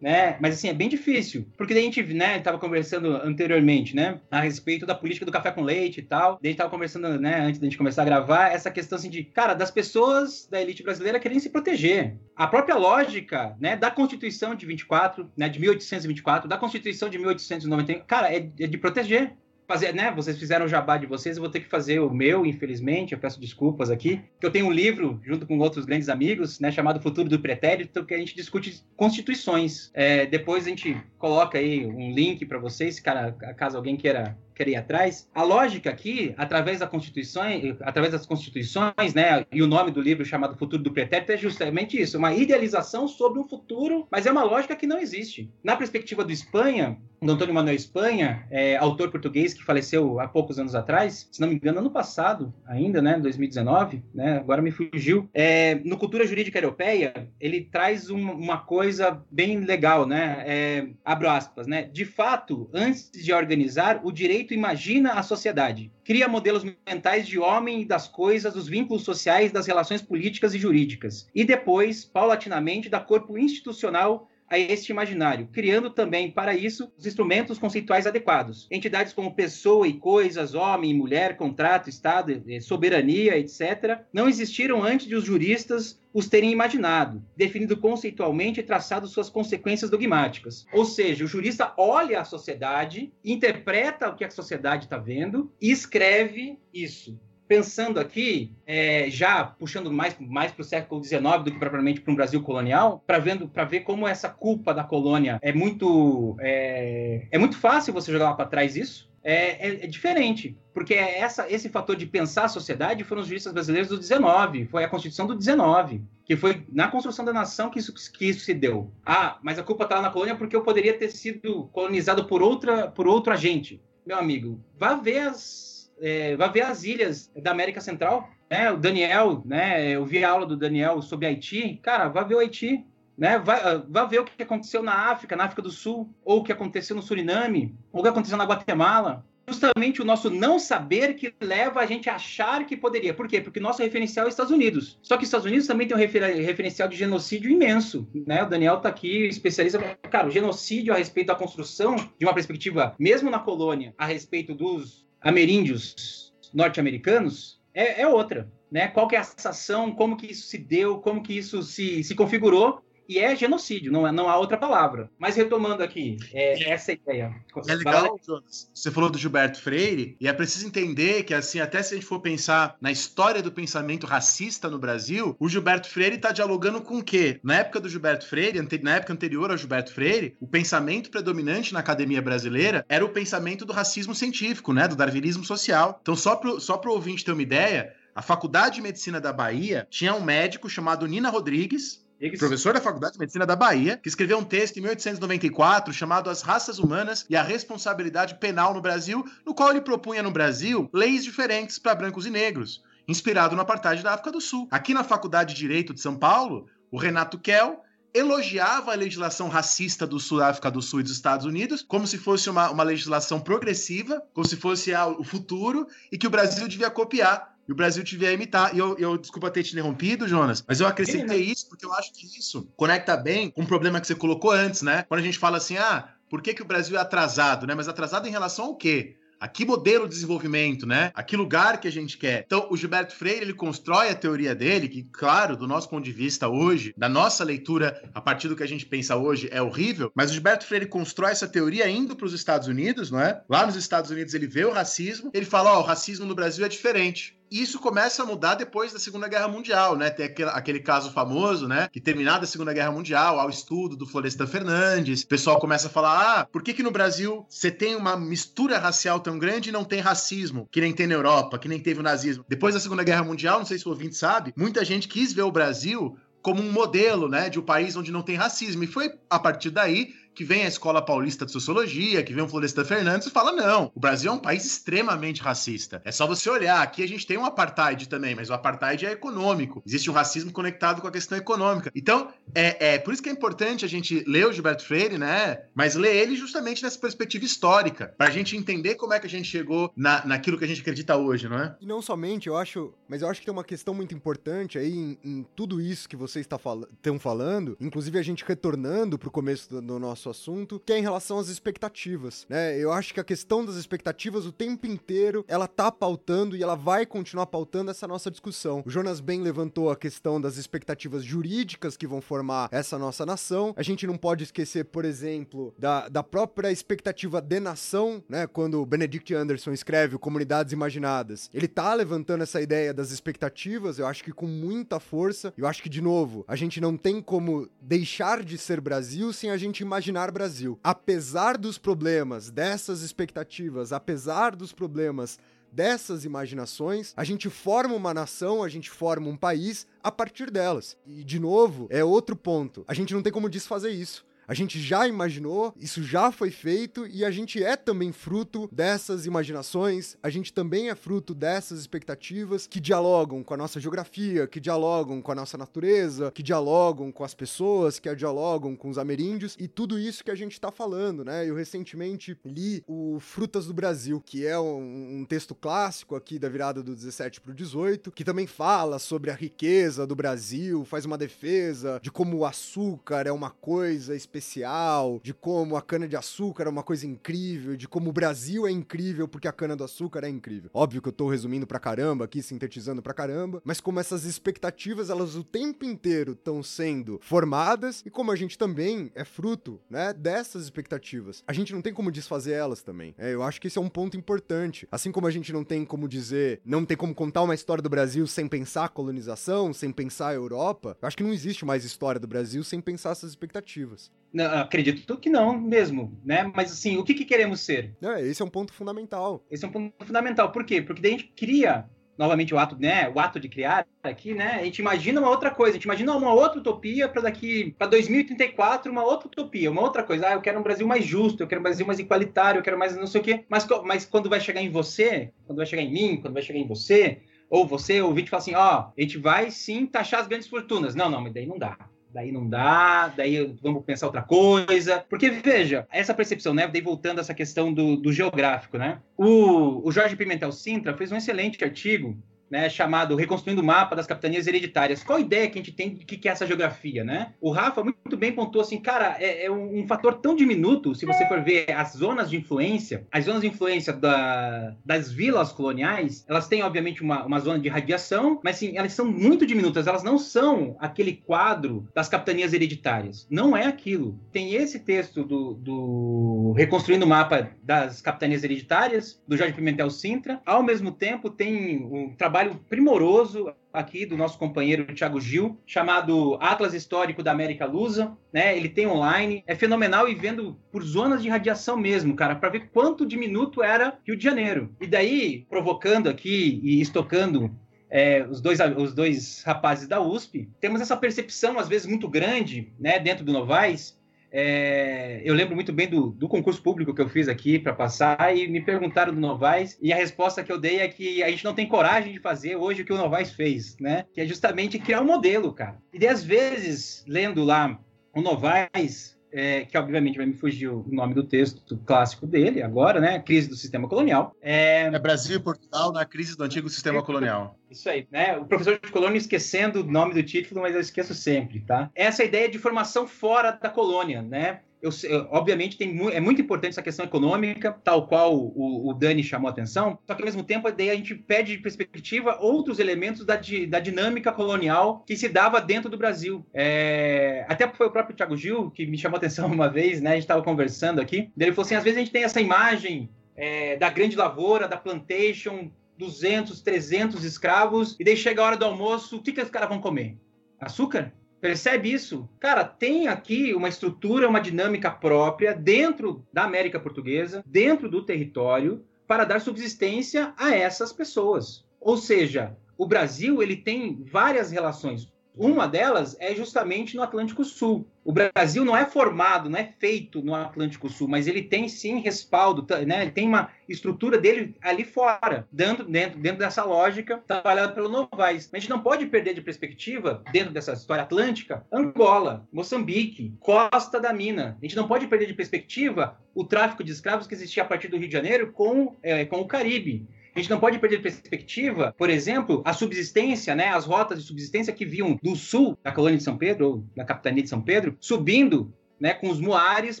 né? Mas assim, é bem difícil. Porque daí a gente, né, tava conversando anteriormente, né, a respeito da política do café com leite e tal. Daí a gente tava conversando, né, antes da gente começar a gravar, essa questão assim de, cara, das pessoas da elite brasileira querem se proteger. A própria lógica, né, da Constituição de 24, né, de 1824, da Constituição de 1890, cara, é, é de proteger fazer, né? Vocês fizeram o jabá de vocês, eu vou ter que fazer o meu, infelizmente. Eu peço desculpas aqui. Que eu tenho um livro junto com outros grandes amigos, né? Chamado Futuro do Pretérito, que a gente discute constituições. É, depois a gente coloca aí um link para vocês, cara, caso alguém queira querer ir atrás. A lógica aqui, através da Constituição, através das constituições, né, e o nome do livro chamado Futuro do Pretérito é justamente isso, uma idealização sobre um futuro, mas é uma lógica que não existe. Na perspectiva do Espanha, do Antônio Manuel Espanha, é, autor português que faleceu há poucos anos atrás, se não me engano, ano passado ainda, né, 2019, né, agora me fugiu. É, no Cultura Jurídica Europeia, ele traz um, uma coisa bem legal, né, é, abro aspas, né, de fato, antes de organizar, o direito imagina a sociedade. Cria modelos mentais de homem e das coisas, dos vínculos sociais, das relações políticas e jurídicas. E depois, paulatinamente, dá corpo institucional a este imaginário, criando também para isso os instrumentos conceituais adequados. Entidades como pessoa e coisas, homem e mulher, contrato, Estado, eh, soberania, etc., não existiram antes de os juristas os terem imaginado, definido conceitualmente e traçado suas consequências dogmáticas. Ou seja, o jurista olha a sociedade, interpreta o que a sociedade está vendo e escreve isso pensando aqui, é, já puxando mais, mais para o século XIX do que propriamente para um Brasil colonial, para ver como essa culpa da colônia é muito é, é muito fácil você jogar lá para trás isso. É, é, é, diferente, porque essa, esse fator de pensar a sociedade foram os juristas brasileiros do 19, foi a Constituição do 19, que foi na construção da nação que isso, que isso se deu. Ah, mas a culpa está lá na colônia porque eu poderia ter sido colonizado por, outra, por outro agente. Meu amigo, vá ver as é, vai ver as ilhas da América Central. Né? O Daniel, né? Eu vi a aula do Daniel sobre Haiti. Cara, vai ver o Haiti. Né? Vai, ah, vai ver o que aconteceu na África, na África do Sul, ou o que aconteceu no Suriname, ou o que aconteceu na Guatemala. Justamente o nosso não saber que leva a gente a achar que poderia. Por quê? Porque nosso referencial é os Estados Unidos. Só que os Estados Unidos também tem um refer referencial de genocídio imenso. Né? O Daniel está aqui, especialista. Cara, o genocídio a respeito da construção de uma perspectiva, mesmo na colônia, a respeito dos ameríndios norte-americanos é, é, outra, né? Qual que é essa ação, como que isso se deu, como que isso se, se configurou e é genocídio, não, é, não há outra palavra. Mas retomando aqui, é, essa ideia. É legal, Jonas. Você falou do Gilberto Freire, e é preciso entender que, assim, até se a gente for pensar na história do pensamento racista no Brasil, o Gilberto Freire está dialogando com o quê? Na época do Gilberto Freire, na época anterior ao Gilberto Freire, o pensamento predominante na academia brasileira era o pensamento do racismo científico, né? Do darwinismo social. Então, só para só o ouvinte ter uma ideia, a Faculdade de Medicina da Bahia tinha um médico chamado Nina Rodrigues, professor da Faculdade de Medicina da Bahia, que escreveu um texto em 1894 chamado As Raças Humanas e a Responsabilidade Penal no Brasil, no qual ele propunha no Brasil leis diferentes para brancos e negros, inspirado no apartheid da África do Sul. Aqui na Faculdade de Direito de São Paulo, o Renato Kell elogiava a legislação racista do Sul, África do Sul e dos Estados Unidos, como se fosse uma, uma legislação progressiva, como se fosse ah, o futuro, e que o Brasil devia copiar e o Brasil tiver a imitar. E eu, eu, desculpa ter te interrompido, Jonas, mas eu acrescentei isso porque eu acho que isso conecta bem com o problema que você colocou antes, né? Quando a gente fala assim, ah, por que, que o Brasil é atrasado, né? Mas atrasado em relação ao quê? a que modelo de desenvolvimento, né? A que lugar que a gente quer. Então, o Gilberto Freire, ele constrói a teoria dele, que, claro, do nosso ponto de vista hoje, da nossa leitura, a partir do que a gente pensa hoje, é horrível, mas o Gilberto Freire constrói essa teoria indo para os Estados Unidos, não é? Lá nos Estados Unidos ele vê o racismo, ele fala, ó, oh, o racismo no Brasil é diferente isso começa a mudar depois da Segunda Guerra Mundial, né? Tem aquele, aquele caso famoso, né? Que terminada a Segunda Guerra Mundial, ao estudo do Florestan Fernandes, o pessoal começa a falar: ah, por que que no Brasil você tem uma mistura racial tão grande e não tem racismo, que nem tem na Europa, que nem teve o nazismo? Depois da Segunda Guerra Mundial, não sei se o ouvinte sabe, muita gente quis ver o Brasil como um modelo, né, de um país onde não tem racismo. E foi a partir daí que vem a Escola Paulista de Sociologia, que vem o Florestan Fernandes e fala: não, o Brasil é um país extremamente racista. É só você olhar. Aqui a gente tem um apartheid também, mas o apartheid é econômico. Existe um racismo conectado com a questão econômica. Então, é, é por isso que é importante a gente ler o Gilberto Freire, né? Mas ler ele justamente nessa perspectiva histórica, para a gente entender como é que a gente chegou na, naquilo que a gente acredita hoje, não é? E não somente, eu acho, mas eu acho que tem uma questão muito importante aí em, em tudo isso que vocês estão fal falando, inclusive a gente retornando pro começo do, do nosso nosso assunto, que é em relação às expectativas, né? Eu acho que a questão das expectativas o tempo inteiro ela tá pautando e ela vai continuar pautando essa nossa discussão. O Jonas bem levantou a questão das expectativas jurídicas que vão formar essa nossa nação. A gente não pode esquecer, por exemplo, da, da própria expectativa de nação, né? Quando o Benedict Anderson escreve Comunidades Imaginadas, ele tá levantando essa ideia das expectativas, eu acho que com muita força. Eu acho que, de novo, a gente não tem como deixar de ser Brasil sem a gente imaginar imaginar Brasil. Apesar dos problemas, dessas expectativas, apesar dos problemas dessas imaginações, a gente forma uma nação, a gente forma um país a partir delas. E, de novo, é outro ponto. A gente não tem como desfazer isso. A gente já imaginou, isso já foi feito e a gente é também fruto dessas imaginações, a gente também é fruto dessas expectativas que dialogam com a nossa geografia, que dialogam com a nossa natureza, que dialogam com as pessoas, que dialogam com os ameríndios e tudo isso que a gente está falando, né? Eu recentemente li o Frutas do Brasil, que é um, um texto clássico aqui da virada do 17 para o 18, que também fala sobre a riqueza do Brasil, faz uma defesa de como o açúcar é uma coisa especial especial, de como a cana-de-açúcar é uma coisa incrível, de como o Brasil é incrível porque a cana-do-açúcar é incrível. Óbvio que eu tô resumindo pra caramba aqui, sintetizando pra caramba, mas como essas expectativas, elas o tempo inteiro estão sendo formadas e como a gente também é fruto, né, dessas expectativas. A gente não tem como desfazer elas também. É, eu acho que esse é um ponto importante. Assim como a gente não tem como dizer, não tem como contar uma história do Brasil sem pensar a colonização, sem pensar a Europa, eu acho que não existe mais história do Brasil sem pensar essas expectativas. Não, acredito que não mesmo, né? Mas assim, o que, que queremos ser? É, esse é um ponto fundamental. Esse é um ponto fundamental. Por quê? Porque daí a gente cria novamente o ato, né, o ato de criar aqui, né? A gente imagina uma outra coisa, a gente imagina uma outra utopia para daqui para 2034, uma outra utopia, uma outra coisa. Ah, eu quero um Brasil mais justo, eu quero um Brasil mais igualitário, eu quero mais não sei o quê. Mas mas quando vai chegar em você, quando vai chegar em mim, quando vai chegar em você, ou você, o vídeo fala assim, ó, oh, a gente vai sim taxar as grandes fortunas. Não, não, mas daí não dá daí não dá, daí vamos pensar outra coisa. Porque, veja, essa percepção, né? Daí voltando a essa questão do, do geográfico, né? O, o Jorge Pimentel Sintra fez um excelente artigo né, chamado Reconstruindo o Mapa das Capitanias Hereditárias. Qual a ideia que a gente tem do que é essa geografia, né? O Rafa muito bem pontuou assim, cara, é, é um, fator tão diminuto, se você for ver as zonas de influência, as zonas de influência da, das vilas coloniais, elas têm, obviamente, uma, uma zona de radiação, mas sim, elas são muito diminutas, elas não são aquele quadro das capitanias hereditárias. Não é aquilo. Tem esse texto do, do Reconstruindo o Mapa das Capitanias Hereditárias, do Jorge Pimentel Sintra, ao mesmo tempo tem um trabalho trabalho primoroso aqui do nosso companheiro Thiago Gil, chamado Atlas Histórico da América Lusa, né? Ele tem online, é fenomenal e vendo por zonas de radiação mesmo, cara, para ver quanto diminuto era Rio de Janeiro. E daí, provocando aqui e estocando é, os, dois, os dois rapazes da USP, temos essa percepção, às vezes, muito grande, né, dentro do Novaes, é, eu lembro muito bem do, do, concurso público que eu fiz aqui para passar e me perguntaram do Novaes e a resposta que eu dei é que a gente não tem coragem de fazer hoje o que o Novaes fez, né? Que é justamente criar um modelo, cara. E às vezes, lendo lá o Novaes, é, que obviamente vai me fugir o nome do texto clássico dele agora, né? Crise do sistema colonial. É, é Brasil e Portugal na crise do antigo sistema colonial. Isso aí, né? O professor de colônia esquecendo o nome do título, mas eu esqueço sempre, tá? Essa ideia de formação fora da colônia, né? Eu, obviamente tem é muito importante essa questão econômica, tal qual o, o, Dani chamou a atenção, só que ao mesmo tempo daí a gente pede de perspectiva outros elementos da, da dinâmica colonial que se dava dentro do Brasil. É, até foi o próprio Thiago Gil que me chamou a atenção <laughs> uma vez, né? A gente estava conversando aqui, ele falou assim, às vezes a gente tem essa imagem é, da grande lavoura, da plantation, 200, 300 escravos, e daí chega a hora do almoço, o que, que os caras vão comer? Açúcar? Percebe isso? Cara, tem aqui uma estrutura, uma dinâmica própria dentro da América Portuguesa, dentro do território, para dar subsistência a essas pessoas. Ou seja, o Brasil ele tem várias relações. Uma delas é justamente no Atlântico Sul. O Brasil não é formado, não é feito no Atlântico Sul, mas ele tem sim respaldo, né? ele tem uma estrutura dele ali fora, dentro, dentro, dentro dessa lógica trabalhada pelo Novaes. A gente não pode perder de perspectiva, dentro dessa história atlântica, Angola, Moçambique, Costa da Mina. A gente não pode perder de perspectiva o tráfico de escravos que existia a partir do Rio de Janeiro com, é, com o Caribe. A gente não pode perder de perspectiva, por exemplo, a subsistência, né, as rotas de subsistência que vinham do sul da colônia de São Pedro, ou da capitania de São Pedro, subindo né, com os muares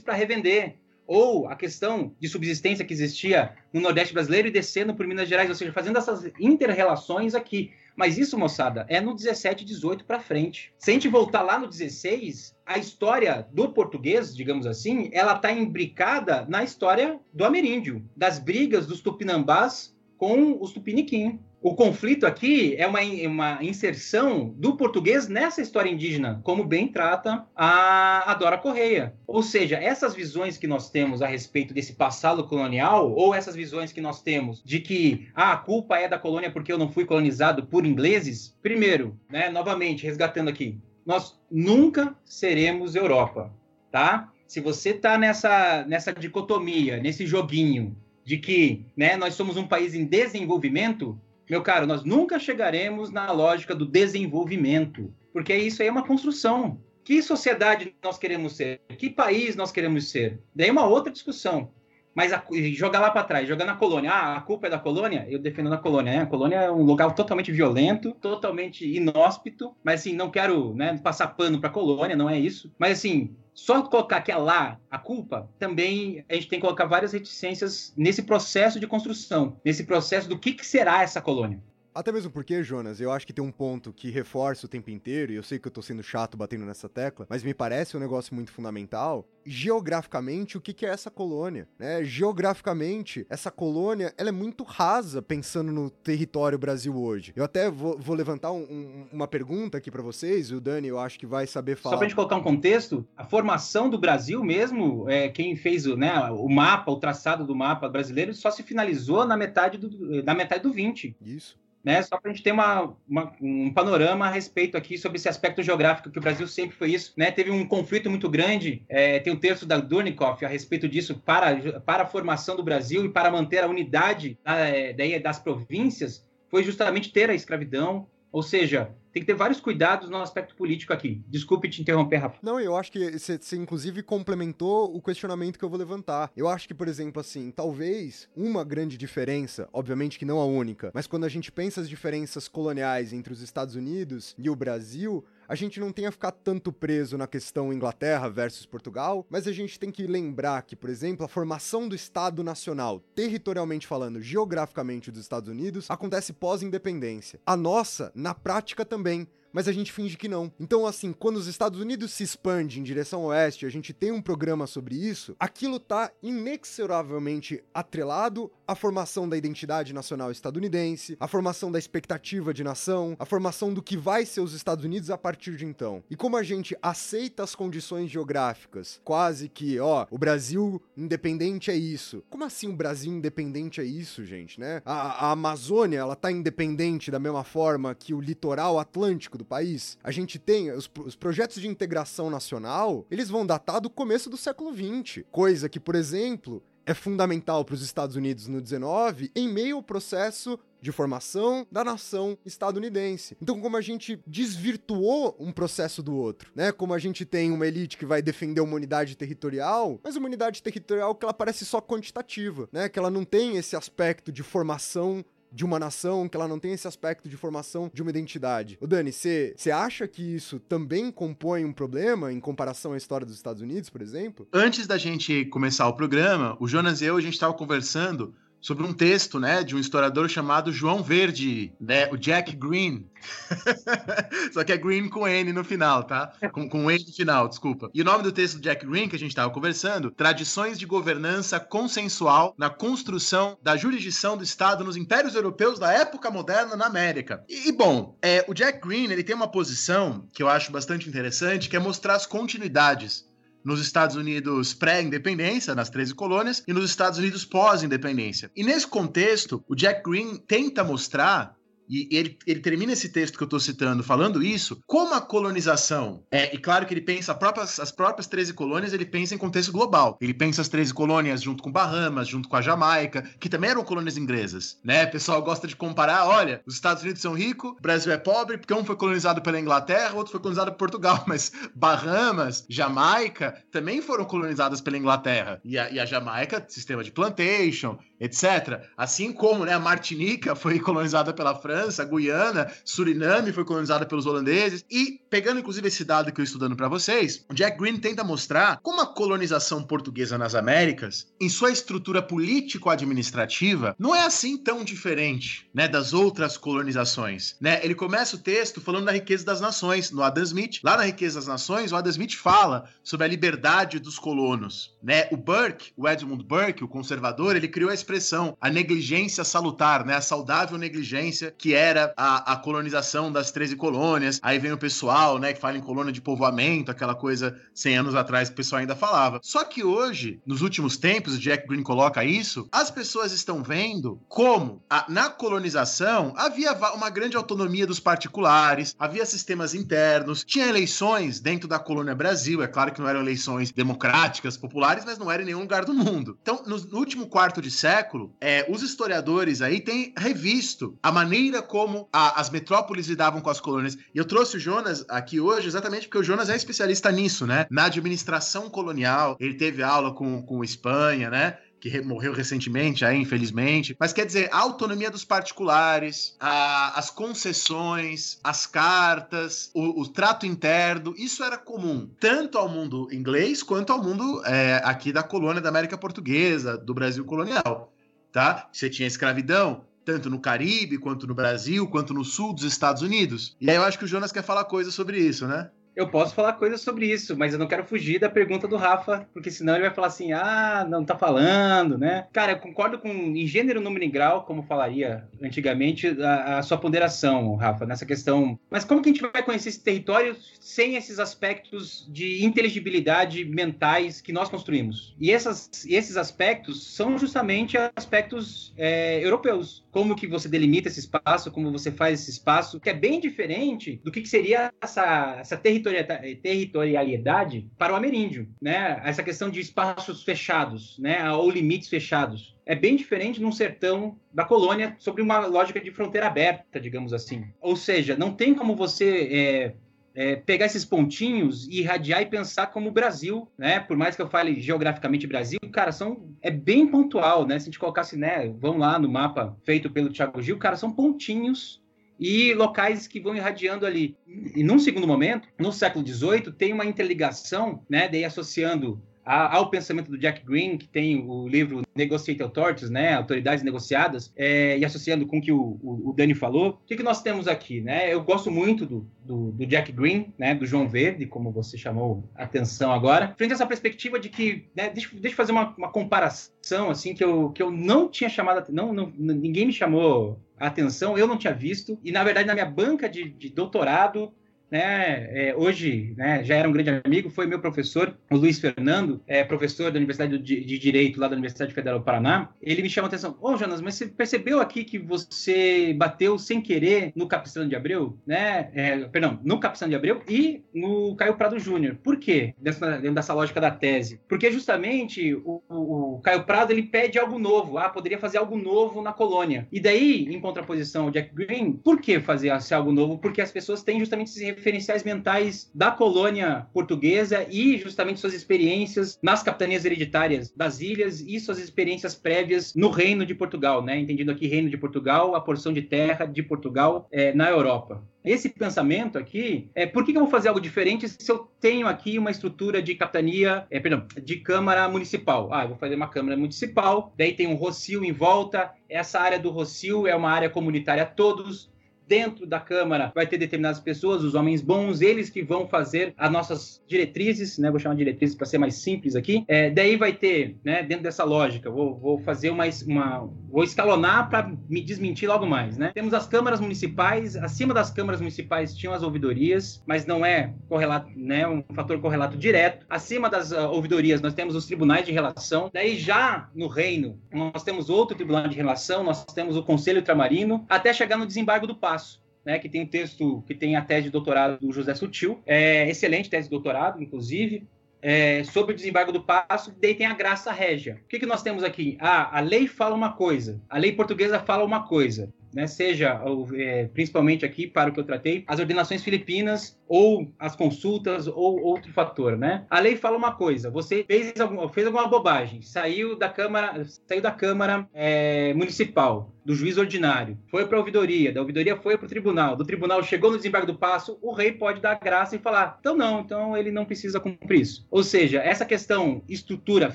para revender. Ou a questão de subsistência que existia no Nordeste brasileiro e descendo por Minas Gerais, ou seja, fazendo essas inter-relações aqui. Mas isso, moçada, é no 17, 18 para frente. Se a gente voltar lá no 16, a história do português, digamos assim, ela está imbricada na história do ameríndio, das brigas dos tupinambás com os tupiniquim. O conflito aqui é uma, uma inserção do português nessa história indígena, como bem trata a, a Dora Correia. Ou seja, essas visões que nós temos a respeito desse passado colonial, ou essas visões que nós temos de que ah, a culpa é da colônia porque eu não fui colonizado por ingleses, primeiro, né, novamente, resgatando aqui, nós nunca seremos Europa, tá? Se você está nessa, nessa dicotomia, nesse joguinho de que né, nós somos um país em desenvolvimento, meu caro, nós nunca chegaremos na lógica do desenvolvimento, porque isso aí é uma construção. Que sociedade nós queremos ser? Que país nós queremos ser? Daí uma outra discussão. Mas a, jogar lá para trás, jogar na colônia. Ah, a culpa é da colônia? Eu defendo na colônia. Né? A colônia é um local totalmente violento, totalmente inóspito. Mas assim, não quero né, passar pano para a colônia, não é isso. Mas assim, só colocar que é lá a culpa, também a gente tem que colocar várias reticências nesse processo de construção, nesse processo do que, que será essa colônia. Até mesmo porque, Jonas, eu acho que tem um ponto que reforça o tempo inteiro, e eu sei que eu tô sendo chato batendo nessa tecla, mas me parece um negócio muito fundamental. Geograficamente, o que, que é essa colônia? Né? Geograficamente, essa colônia ela é muito rasa pensando no território Brasil hoje. Eu até vou, vou levantar um, um, uma pergunta aqui para vocês, o Dani eu acho que vai saber falar. Só pra gente colocar um contexto, a formação do Brasil mesmo, é, quem fez né, o mapa, o traçado do mapa brasileiro, só se finalizou na metade do, na metade do 20. Isso né? Só para a gente ter uma, uma, um panorama a respeito aqui sobre esse aspecto geográfico, que o Brasil sempre foi isso, né? Teve um conflito muito grande, é, tem um texto da Durnikoff a respeito disso, para, para a formação do Brasil e para manter a unidade da, é, das províncias, foi justamente ter a escravidão, ou seja, tem que ter vários cuidados no aspecto político aqui. Desculpe te interromper, Rafa. Não, eu acho que você, inclusive complementou o questionamento que eu vou levantar. Eu acho que, por exemplo, assim, talvez uma grande diferença, obviamente que não a única, mas quando a gente pensa as diferenças coloniais entre os Estados Unidos e o Brasil, a gente não tenha ficar tanto preso na questão Inglaterra versus Portugal, mas a gente tem que lembrar que, por exemplo, a formação do Estado Nacional, territorialmente falando, geograficamente dos Estados Unidos, acontece pós-independência. A nossa, na prática também mas a gente finge que não. Então, assim, quando os Estados Unidos se expandem em direção oeste, a gente tem um programa sobre isso, aquilo tá inexoravelmente atrelado à formação da identidade nacional estadunidense, à formação da expectativa de nação, à formação do que vai ser os Estados Unidos a partir de então. E como a gente aceita as condições geográficas, quase que, ó, o Brasil independente é isso. Como assim o Brasil independente é isso, gente, né? A, a Amazônia, ela tá independente da mesma forma que o litoral atlântico do país. A gente tem os, os projetos de integração nacional, eles vão datar do começo do século XX, coisa que, por exemplo, é fundamental para os Estados Unidos no 19 em meio ao processo de formação da nação estadunidense. Então, como a gente desvirtuou um processo do outro, né? Como a gente tem uma elite que vai defender uma unidade territorial, mas uma unidade territorial que ela parece só quantitativa, né? Que ela não tem esse aspecto de formação de uma nação, que ela não tem esse aspecto de formação de uma identidade. O Dani, você acha que isso também compõe um problema em comparação à história dos Estados Unidos, por exemplo? Antes da gente começar o programa, o Jonas e eu, a gente estava conversando sobre um texto, né, de um historiador chamado João Verde, né, o Jack Green. <laughs> Só que é Green com N no final, tá? Com, com N no final, desculpa. E o nome do texto do Jack Green, que a gente estava conversando, Tradições de Governança Consensual na Construção da Jurisdição do Estado nos Impérios Europeus da Época Moderna na América. E, e bom, é, o Jack Green, ele tem uma posição que eu acho bastante interessante, que é mostrar as continuidades nos Estados Unidos pré-independência, nas 13 colônias, e nos Estados Unidos pós-independência. E nesse contexto, o Jack Green tenta mostrar e ele, ele termina esse texto que eu estou citando falando isso, como a colonização, é, e claro que ele pensa próprias, as próprias 13 colônias, ele pensa em contexto global. Ele pensa as 13 colônias junto com Bahamas, junto com a Jamaica, que também eram colônias inglesas, né? O pessoal gosta de comparar, olha, os Estados Unidos são ricos, o Brasil é pobre, porque um foi colonizado pela Inglaterra, outro foi colonizado por Portugal, <laughs> mas Bahamas, Jamaica, também foram colonizadas pela Inglaterra. E a, e a Jamaica, sistema de plantation, etc. Assim como né, a Martinica foi colonizada pela França, a Guiana, Suriname foi colonizada pelos holandeses. E, pegando inclusive esse dado que eu estou estudando para vocês, o Jack Green tenta mostrar como a colonização portuguesa nas Américas, em sua estrutura político-administrativa, não é assim tão diferente né, das outras colonizações. Né? Ele começa o texto falando da riqueza das nações, no Adam Smith. Lá na Riqueza das Nações, o Adam Smith fala sobre a liberdade dos colonos. Né? O Burke, o Edmund Burke, o conservador, ele criou a expressão a negligência salutar, né? A saudável negligência que era a, a colonização das 13 colônias. Aí vem o pessoal, né, que fala em colônia de povoamento, aquela coisa 100 anos atrás que o pessoal ainda falava. Só que hoje, nos últimos tempos, o Jack Green coloca isso, as pessoas estão vendo como a, na colonização havia uma grande autonomia dos particulares, havia sistemas internos, tinha eleições dentro da colônia Brasil, é claro que não eram eleições democráticas, populares, mas não era em nenhum lugar do mundo. Então, no, no último quarto de século, é, os historiadores aí têm revisto a maneira como a, as metrópoles lidavam com as colônias. E eu trouxe o Jonas aqui hoje exatamente porque o Jonas é especialista nisso, né? Na administração colonial, ele teve aula com, com Espanha, né? Que morreu recentemente, aí, infelizmente. Mas quer dizer, a autonomia dos particulares, a, as concessões, as cartas, o, o, trato interno, isso era comum tanto ao mundo inglês quanto ao mundo é, aqui da colônia da América Portuguesa, do Brasil colonial. Tá? Você tinha escravidão, tanto no Caribe, quanto no Brasil, quanto no sul dos Estados Unidos. E aí eu acho que o Jonas quer falar coisa sobre isso, né? Eu posso falar coisas sobre isso, mas eu não quero fugir da pergunta do Rafa, porque senão ele vai falar assim: ah, não tá falando, né? Cara, eu concordo com, em gênero, número e grau, como falaria antigamente, a, a, sua ponderação, Rafa, nessa questão. Mas como que a gente vai conhecer esse território sem esses aspectos de inteligibilidade mentais que nós construímos? E essas, esses aspectos são justamente aspectos é, europeus como que você delimita esse espaço, como você faz esse espaço, que é bem diferente do que, que seria essa, essa territorialidade para o ameríndio, né? Essa questão de espaços fechados, né? Ou limites fechados. É bem diferente num sertão da colônia sobre uma lógica de fronteira aberta, digamos assim. Ou seja, não tem como você é, é, pegar esses pontinhos e irradiar e pensar como o Brasil, né? Por mais que eu fale geograficamente Brasil, cara, são é bem pontual, né? Se a gente colocasse, né, vamos lá no mapa feito pelo Thiago Gil, cara, são pontinhos e locais que vão irradiando ali. E num segundo momento, no século XVIII, tem uma interligação, né? Daí associando ao pensamento do Jack Green, que tem o livro Negotiated Authorities, né, autoridades negociadas, é, e associando com o que o, o, o Dani falou, o que, que, nós temos aqui, né? Eu gosto muito do, do, do, Jack Green, né, do João Verde, como você chamou a atenção agora, frente a essa perspectiva de que, né, deixa, deixa eu fazer uma, uma comparação, assim, que eu, que eu não tinha chamado, não, não, ninguém me chamou a atenção, eu não tinha visto, e na verdade na minha banca de, de doutorado né, é, hoje né, já era um grande amigo, foi meu professor, o Luiz Fernando, é, professor da Universidade de, Direito lá da Universidade Federal do Paraná. Ele me chamou a atenção: Ô, oh, Jonas, mas você percebeu aqui que você bateu sem querer no Capistrano de Abreu, né? É, perdão, no Capistrano de Abreu e no Caio Prado Júnior. Por quê? Dessa, dentro dessa lógica da tese. Porque justamente o, o, o Caio Prado ele pede algo novo. Ah, poderia fazer algo novo na colônia. E daí, em contraposição ao Jack Green, por que fazer algo novo? Porque as pessoas têm justamente esse referenciais mentais da colônia portuguesa e justamente suas experiências nas capitanias hereditárias das ilhas e suas experiências prévias no Reino de Portugal, né? Entendido aqui Reino de Portugal, a porção de terra de Portugal é, na Europa. Esse pensamento aqui, é, por que, eu vou fazer algo diferente se eu tenho aqui uma estrutura de capitania, é, perdão, de Câmara Municipal? Ah, eu vou fazer uma Câmara Municipal, daí tem um Rocio em volta, essa área do Rocio é uma área comunitária a todos, dentro da Câmara vai ter determinadas pessoas, os homens bons, eles que vão fazer as nossas diretrizes, né? Vou chamar de diretrizes para ser mais simples aqui. É, daí vai ter, né? Dentro dessa lógica, vou, vou fazer uma, uma vou escalonar para me desmentir logo mais, né? Temos as câmaras municipais, acima das câmaras municipais tinham as ouvidorias, mas não é correlato, né? Um fator correlato direto. Acima das uh, ouvidorias nós temos os tribunais de relação. Daí já no reino nós temos outro tribunal de relação, nós temos o Conselho Ultramarino, até chegar no desembargo do Passo né, que tem um texto, que tem a tese de doutorado do José Sutil, é, excelente tese de doutorado, inclusive, é, sobre o desembargo do passo, daí tem a graça régia. O que, que nós temos aqui? Ah, a lei fala uma coisa, a lei portuguesa fala uma coisa, né, seja é, principalmente aqui para o que eu tratei, as ordenações filipinas ou as consultas ou outro fator, né? A lei fala uma coisa: você fez, algum, fez alguma bobagem, saiu da câmara, saiu da câmara é, municipal, do juiz ordinário, foi para a ouvidoria, da ouvidoria foi para o tribunal, do tribunal chegou no desembargo do passo, o rei pode dar graça e falar: então não, então ele não precisa cumprir isso. Ou seja, essa questão estrutura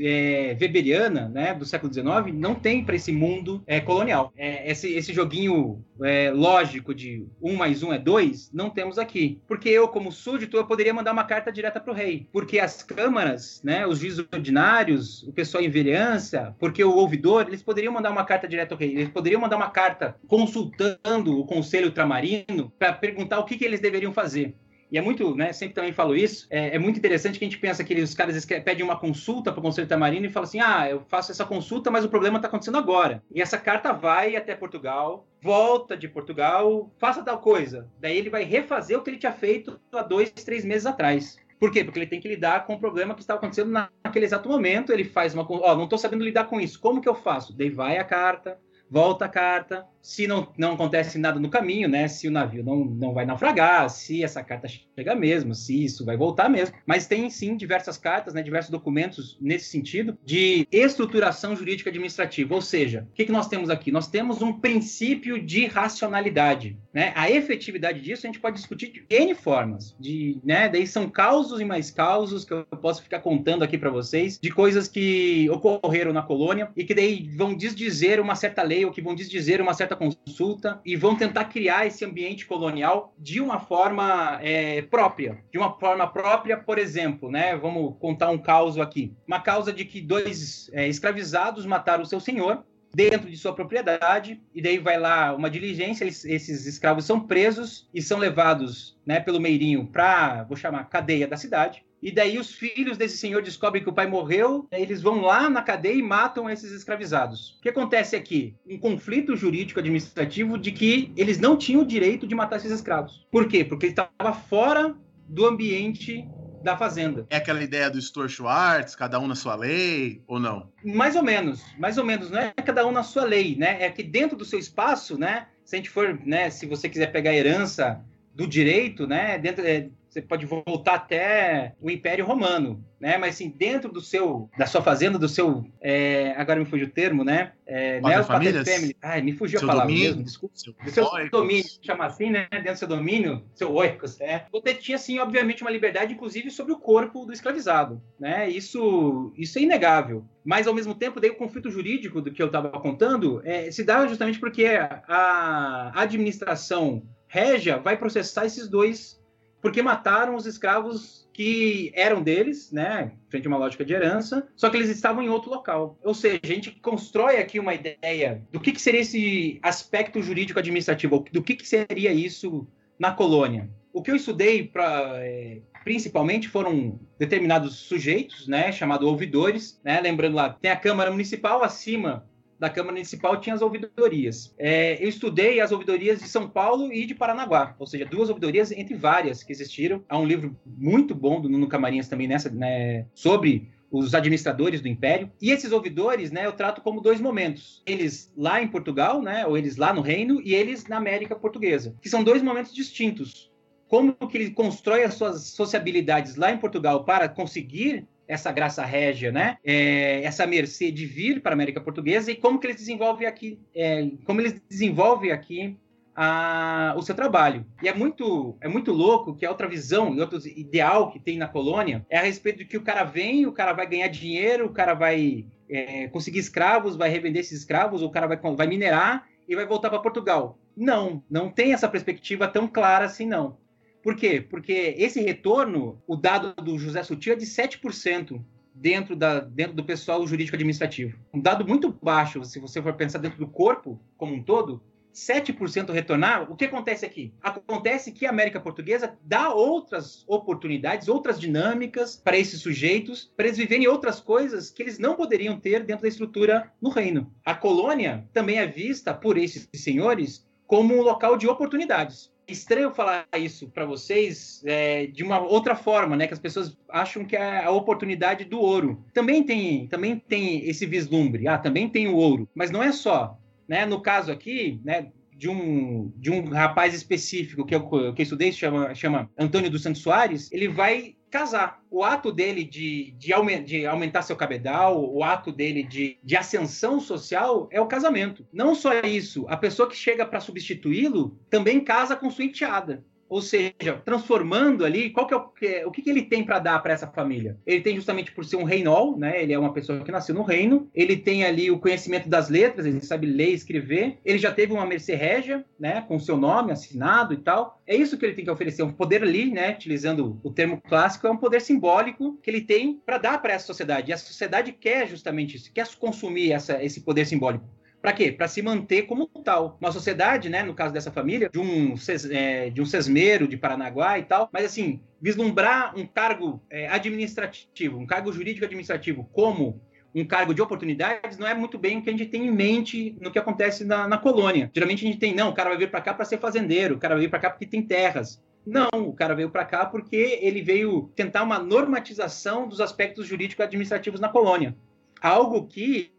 é, weberiana, né, do século XIX, não tem para esse mundo é, colonial. É, esse, esse joguinho é, lógico de um mais um é dois, não temos aqui. Porque eu, como súdito, eu poderia mandar uma carta direta para o rei. Porque as câmaras, né, os juízes ordinários, o pessoal em vereança, porque o ouvidor, eles poderiam mandar uma carta direta ao rei. Eles poderiam mandar uma carta consultando o conselho ultramarino para perguntar o que, que eles deveriam fazer. E é muito, né? Sempre também falo isso. É, é muito interessante que a gente pensa que os caras pedem uma consulta para o Conselho Tamarino e falam assim: ah, eu faço essa consulta, mas o problema está acontecendo agora. E essa carta vai até Portugal, volta de Portugal, faça tal coisa. Daí ele vai refazer o que ele tinha feito há dois, três meses atrás. Por quê? Porque ele tem que lidar com o problema que está acontecendo naquele exato momento. Ele faz uma. Ó, não estou sabendo lidar com isso. Como que eu faço? Daí vai a carta, volta a carta, se não, não acontece nada no caminho, né? Se o navio não, não vai naufragar, se essa carta chega mesmo, se isso vai voltar mesmo. Mas tem sim diversas cartas, né? Diversos documentos nesse sentido de estruturação jurídica administrativa. Ou seja, o que, que nós temos aqui? Nós temos um princípio de racionalidade. Né? A efetividade disso a gente pode discutir de N formas. De, né? Daí são causos e mais causos que eu posso ficar contando aqui para vocês, de coisas que ocorreram na colônia e que daí vão desdizer uma certa lei ou que vão desdizer uma certa consulta e vão tentar criar esse ambiente colonial de uma forma é, própria. De uma forma própria, por exemplo, né? Vamos contar um caso aqui. Uma causa de que dois é, escravizados mataram o seu senhor dentro de sua propriedade, e daí vai lá uma diligência, esses escravos são presos e são levados né, pelo meirinho para, vou chamar, cadeia da cidade. E daí os filhos desse senhor descobrem que o pai morreu, eles vão lá na cadeia e matam esses escravizados. O que acontece aqui? Um conflito jurídico administrativo de que eles não tinham o direito de matar esses escravos. Por quê? Porque ele estava fora do ambiente da fazenda. É aquela ideia do Stuart Schwartz, cada um na sua lei, ou não? Mais ou menos, mais ou menos, não é cada um na sua lei, né? É que dentro do seu espaço, né? Se a gente for, né? Se você quiser pegar a herança do direito, né? Dentro, é, você pode voltar até o Império Romano, né? Mas assim, dentro do seu, da sua fazenda, do seu, é, agora me fugiu o termo, né? É, é Paterfamilias? family. Ai, me fugiu Seu a palavra domínio? mesmo, desculpa. Seu Do seu domínio, chama assim, né? Dentro do seu domínio, seu oikos, é. Você tinha, assim, obviamente, uma liberdade, inclusive, sobre o corpo do escravizado, né? Isso, isso é inegável. Mas, ao mesmo tempo, daí o conflito jurídico do que eu estava contando é, se dá justamente porque a administração régia vai processar esses dois porque mataram os escravos que eram deles, né, frente a uma lógica de herança, só que eles estavam em outro local. Ou seja, a gente constrói aqui uma ideia do que, que seria esse aspecto jurídico administrativo, do que, que seria isso na colônia. O que eu estudei pra, é, principalmente foram determinados sujeitos, né, chamados ouvidores, né, lembrando lá, tem a Câmara Municipal acima da Câmara Municipal tinha as ouvidorias. É, eu estudei as ouvidorias de São Paulo e de Paranaguá, ou seja, duas ouvidorias entre várias que existiram. Há um livro muito bom do Nuno Camarinhas também nessa, né, sobre os administradores do Império. E esses ouvidores, né, eu trato como dois momentos. Eles lá em Portugal, né, ou eles lá no Reino, e eles na América Portuguesa, que são dois momentos distintos. Como que ele constrói as suas sociabilidades lá em Portugal para conseguir essa graça régia, né? É, essa mercê de vir para a América Portuguesa e como que eles desenvolvem aqui, é, como eles desenvolvem aqui a, o seu trabalho. E é muito, é muito louco que a outra visão e outro ideal que tem na colônia é a respeito de que o cara vem, o cara vai ganhar dinheiro, o cara vai é, conseguir escravos, vai revender esses escravos, o cara vai, vai minerar e vai voltar para Portugal. Não, não tem essa perspectiva tão clara assim, não. Por quê? Porque esse retorno, o dado do José Sutil é de 7% dentro, da, dentro do pessoal jurídico administrativo. Um dado muito baixo, se você for pensar dentro do corpo como um todo, 7% retornar, o que acontece aqui? Acontece que a América Portuguesa dá outras oportunidades, outras dinâmicas para esses sujeitos, para eles viverem outras coisas que eles não poderiam ter dentro da estrutura no reino. A colônia também é vista por esses senhores como um local de oportunidades estranho falar isso para vocês é, de uma outra forma, né? Que as pessoas acham que é a oportunidade do ouro. Também tem, também tem esse vislumbre. Ah, também tem o ouro, mas não é só, né? No caso aqui, né? De um, de um rapaz específico que eu, que eu estudei, chama, chama Antônio dos Santos Soares, ele vai casar. O ato dele de, de, de aumentar seu cabedal, o ato dele de, de ascensão social é o casamento. Não só isso, a pessoa que chega para substituí-lo também casa com sua enteada. Ou seja, transformando ali, qual que é o, o que, que ele tem para dar para essa família? Ele tem justamente por ser um reinol, né? Ele é uma pessoa que nasceu no reino, ele tem ali o conhecimento das letras, ele sabe ler e escrever, ele já teve uma mercê régia, né? Com seu nome assinado e tal. É isso que ele tem que oferecer, um poder ali, né? Utilizando o termo clássico, é um poder simbólico que ele tem para dar para essa sociedade. E a sociedade quer justamente isso, quer consumir essa, esse poder simbólico. Para quê? Para se manter como tal. Uma sociedade, né, no caso dessa família, de um, é, de um sesmeiro de Paranaguá e tal, mas assim, vislumbrar um cargo é, administrativo, um cargo jurídico administrativo como um cargo de oportunidades não é muito bem o que a gente tem em mente no que acontece na, na colônia. Geralmente a gente tem, não, o cara vai vir para cá para ser fazendeiro, o cara vai vir para cá porque tem terras. Não, o cara veio para cá porque ele veio tentar uma normatização dos aspectos jurídicos administrativos na colônia. Algo que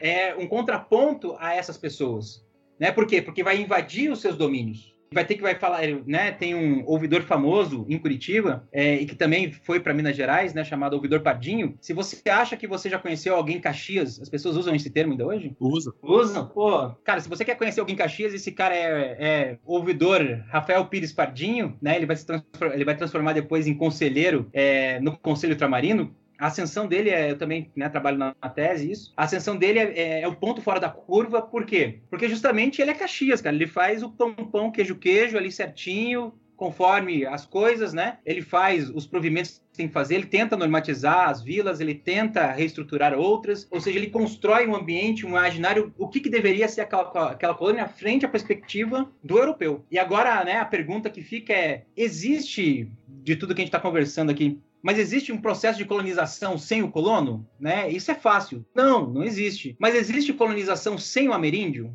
é um contraponto a essas pessoas, né? Por quê? Porque vai invadir os seus domínios. Vai ter que vai falar, né? Tem um ouvidor famoso em Curitiba é, e que também foi para Minas Gerais, né? Chamado ouvidor Pardinho. Se você acha que você já conheceu alguém em Caxias, as pessoas usam esse termo ainda hoje? Usa. Usam, pô. Cara, se você quer conhecer alguém em Caxias, esse cara é, é ouvidor Rafael Pires Pardinho, né? Ele vai se transformar, ele vai transformar depois em conselheiro é, no Conselho Ultramarino. A ascensão dele, é, eu também né, trabalho na, tese, isso. A ascensão dele é, é, é, o ponto fora da curva, por quê? Porque justamente ele é Caxias, cara. Ele faz o pão, pão, queijo, queijo ali certinho, conforme as coisas, né? Ele faz os provimentos que tem que fazer, ele tenta normatizar as vilas, ele tenta reestruturar outras, ou seja, ele constrói um ambiente, um imaginário, o que, que deveria ser aquela, aquela colônia frente à perspectiva do europeu. E agora, né, a pergunta que fica é: existe, de tudo que a gente está conversando aqui, mas existe um processo de colonização sem o colono? Né? Isso é fácil. Não, não existe. Mas existe colonização sem o ameríndio?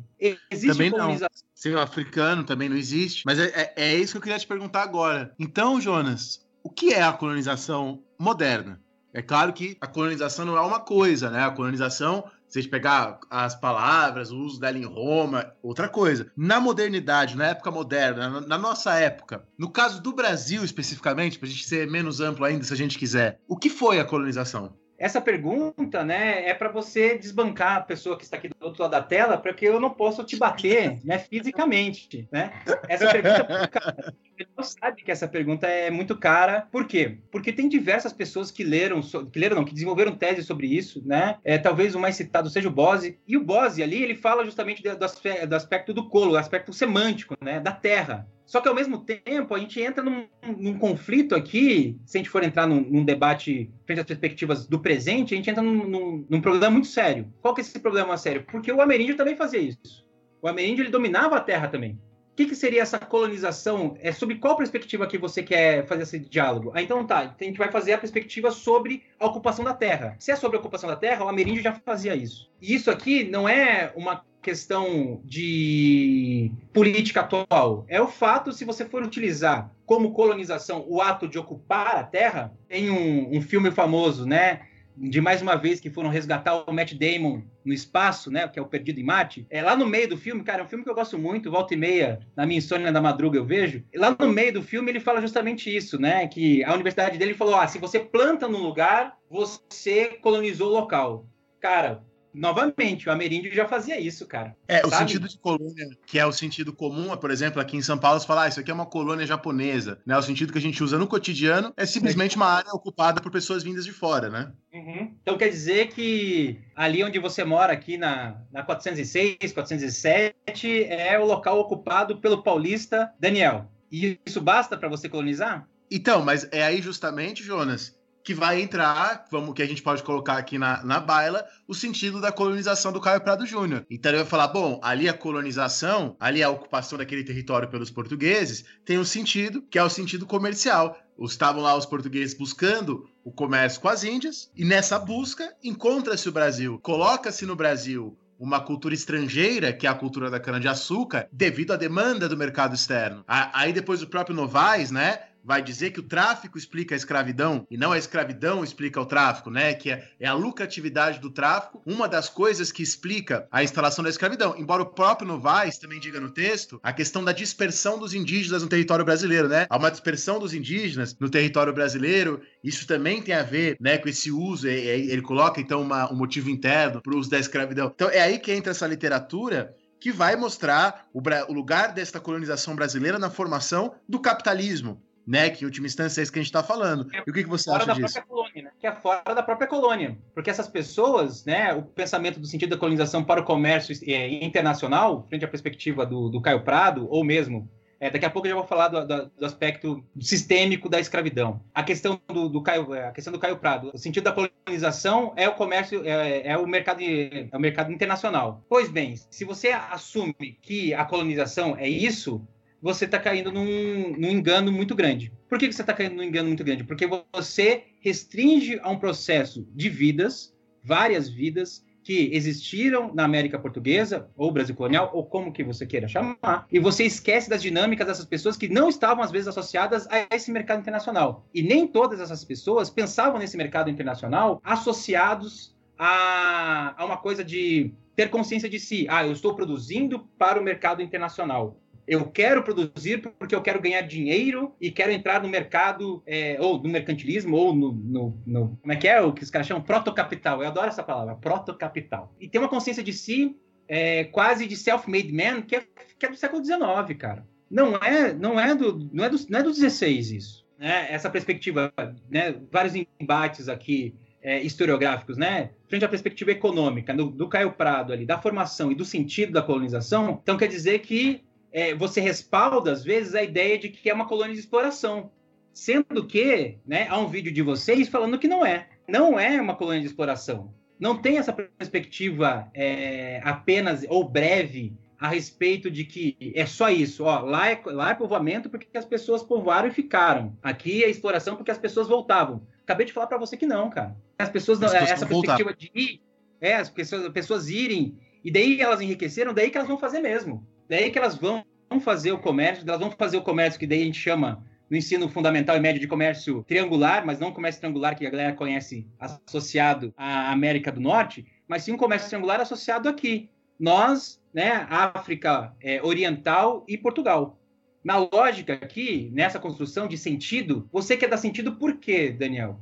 Existe Também colonização. não. Sem o africano também não existe. Mas é, é, é isso que eu queria te perguntar agora. Então, Jonas, o que é a colonização moderna? É claro que a colonização não é uma coisa, né? A colonização, gente pegar as palavras, o uso dela em Roma, outra coisa. Na modernidade, na época moderna, na, na nossa época, no caso do Brasil especificamente, para a gente ser menos amplo ainda, se a gente quiser, o que foi a colonização? Essa pergunta, né, é para você desbancar a pessoa que está aqui do outro lado da tela, para que eu não possa te bater, né, fisicamente, né? Essa pergunta, cara, ele não sabe que essa pergunta é muito cara. Por quê? Porque tem diversas pessoas que leram, que leram não, que desenvolveram tese sobre isso, né? É, talvez o mais citado seja o Bose. E o Bose ali, ele fala justamente do, do aspecto do colo, aspecto semântico, né, da terra. Só que ao mesmo tempo a gente entra num, num conflito aqui, se a gente for entrar num, num, debate frente às perspectivas do presente, a gente entra num, num, problema muito sério. Qual que é esse problema sério? Porque o ameríndio também fazia isso. O ameríndio ele dominava a terra também. O que, que, seria essa colonização? É sobre qual perspectiva que você quer fazer esse diálogo? Ah, então tá, a gente vai fazer a perspectiva sobre a ocupação da terra. Se é sobre a ocupação da terra, o ameríndio já fazia isso. E isso aqui não é uma questão de política atual. É o fato, se você for utilizar como colonização o ato de ocupar a terra, tem um, um filme famoso, né? de mais uma vez que foram resgatar o Matt Damon no espaço, né, que é o Perdido em Marte, é lá no meio do filme, cara, é um filme que eu gosto muito, volta e meia, na minha insônia da madruga eu vejo. Lá no meio do filme ele fala justamente isso, né, que a universidade dele falou: "Ah, se você planta num lugar, você colonizou o local". Cara, novamente, o ameríndio já fazia isso, cara. É, sabe? o sentido de colônia, que é o sentido comum, por exemplo, aqui em São Paulo, você fala, ah, isso aqui é uma colônia japonesa, né? O sentido que a gente usa no cotidiano é simplesmente uma área ocupada por pessoas vindas de fora, né? Uhum. Então quer dizer que ali onde você mora, aqui na, na 406, 407, é o local ocupado pelo paulista Daniel. E isso basta para você colonizar? Então, mas é aí justamente, Jonas, que vai entrar, vamos que a gente pode colocar aqui na, na baila, o sentido da colonização do Caio Prado Júnior. Então ele vai falar, bom, ali a colonização, ali a ocupação daquele território pelos portugueses, tem um sentido, que é o sentido comercial. Estavam lá os portugueses buscando o comércio com as Índias, e nessa busca encontra-se o Brasil. Coloca-se no Brasil uma cultura estrangeira, que é a cultura da cana-de-açúcar, devido à demanda do mercado externo. Aí depois o próprio Novaes, né, vai dizer que o tráfico explica a escravidão e não a escravidão explica o tráfico, né? Que é, é, a lucratividade do tráfico, uma das coisas que explica a instalação da escravidão. Embora o próprio Novaes também diga no texto a questão da dispersão dos indígenas no território brasileiro, né? Há uma dispersão dos indígenas no território brasileiro, isso também tem a ver, né, com esse uso. Ele coloca então uma, um motivo interno para o uso da escravidão. Então é aí que entra essa literatura que vai mostrar o, o lugar desta colonização brasileira na formação do capitalismo né? Que em última instância é isso que a gente está falando. É e o que, que você fora acha da disso? Própria colônia, né? Que é fora da própria colônia. Porque essas pessoas, né? O pensamento do sentido da colonização para o comércio é, internacional, frente à perspectiva do, do Caio Prado, ou mesmo é, daqui a pouco eu já vou falar do, do, do, aspecto sistêmico da escravidão. A questão do, do, Caio, a questão do Caio Prado, o sentido da colonização é o comércio, é, é, o mercado, é o mercado internacional. Pois bem, se você assume que a colonização é isso, você está caindo num, num, engano muito grande. Por que, que você está caindo num engano muito grande? Porque você restringe a um processo de vidas, várias vidas, que existiram na América Portuguesa, ou Brasil colonial, ou como que você queira chamar, e você esquece das dinâmicas dessas pessoas que não estavam, às vezes, associadas a esse mercado internacional. E nem todas essas pessoas pensavam nesse mercado internacional associados a, a uma coisa de ter consciência de si. Ah, eu estou produzindo para o mercado internacional eu quero produzir porque eu quero ganhar dinheiro e quero entrar no mercado, é, ou no mercantilismo, ou no, no, no, Como é que é o que os caras chamam? Protocapital. Eu adoro essa palavra, protocapital. E tem uma consciência de si é, quase de self-made man que é, que é, do século XIX, cara. Não é, não é, do, não é, do, não é do 16 isso. Né? Essa perspectiva, né? vários embates aqui é, historiográficos, né? Frente à perspectiva econômica, do, do Caio Prado ali, da formação e do sentido da colonização, então quer dizer que é, você respalda, às vezes, a ideia de que é uma colônia de exploração. Sendo que né, há um vídeo de vocês falando que não é. Não é uma colônia de exploração. Não tem essa perspectiva é, apenas ou breve a respeito de que é só isso. Ó, lá, é, lá é povoamento porque as pessoas povoaram e ficaram. Aqui é exploração porque as pessoas voltavam. Acabei de falar para você que não, cara. As pessoas não. Essa perspectiva de ir, é, as pessoas, as pessoas irem, e daí elas enriqueceram, daí que elas vão fazer mesmo. Daí que elas vão fazer o comércio, elas vão fazer o comércio que daí a gente chama no ensino fundamental e médio de comércio triangular, mas não comércio triangular que a galera conhece associado à América do Norte, mas sim um comércio triangular associado aqui. Nós, né, África é, Oriental e Portugal. Na lógica aqui, nessa construção de sentido, você quer dar sentido por quê, Daniel?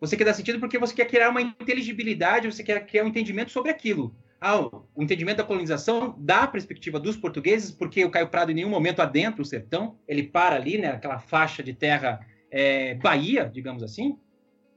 Você quer dar sentido porque você quer criar uma inteligibilidade, você quer criar um entendimento sobre aquilo. Ah, o entendimento da colonização da perspectiva dos portugueses, porque o Caio Prado em nenhum momento adentra o sertão, ele para ali, né, aquela faixa de terra é, Bahia, digamos assim,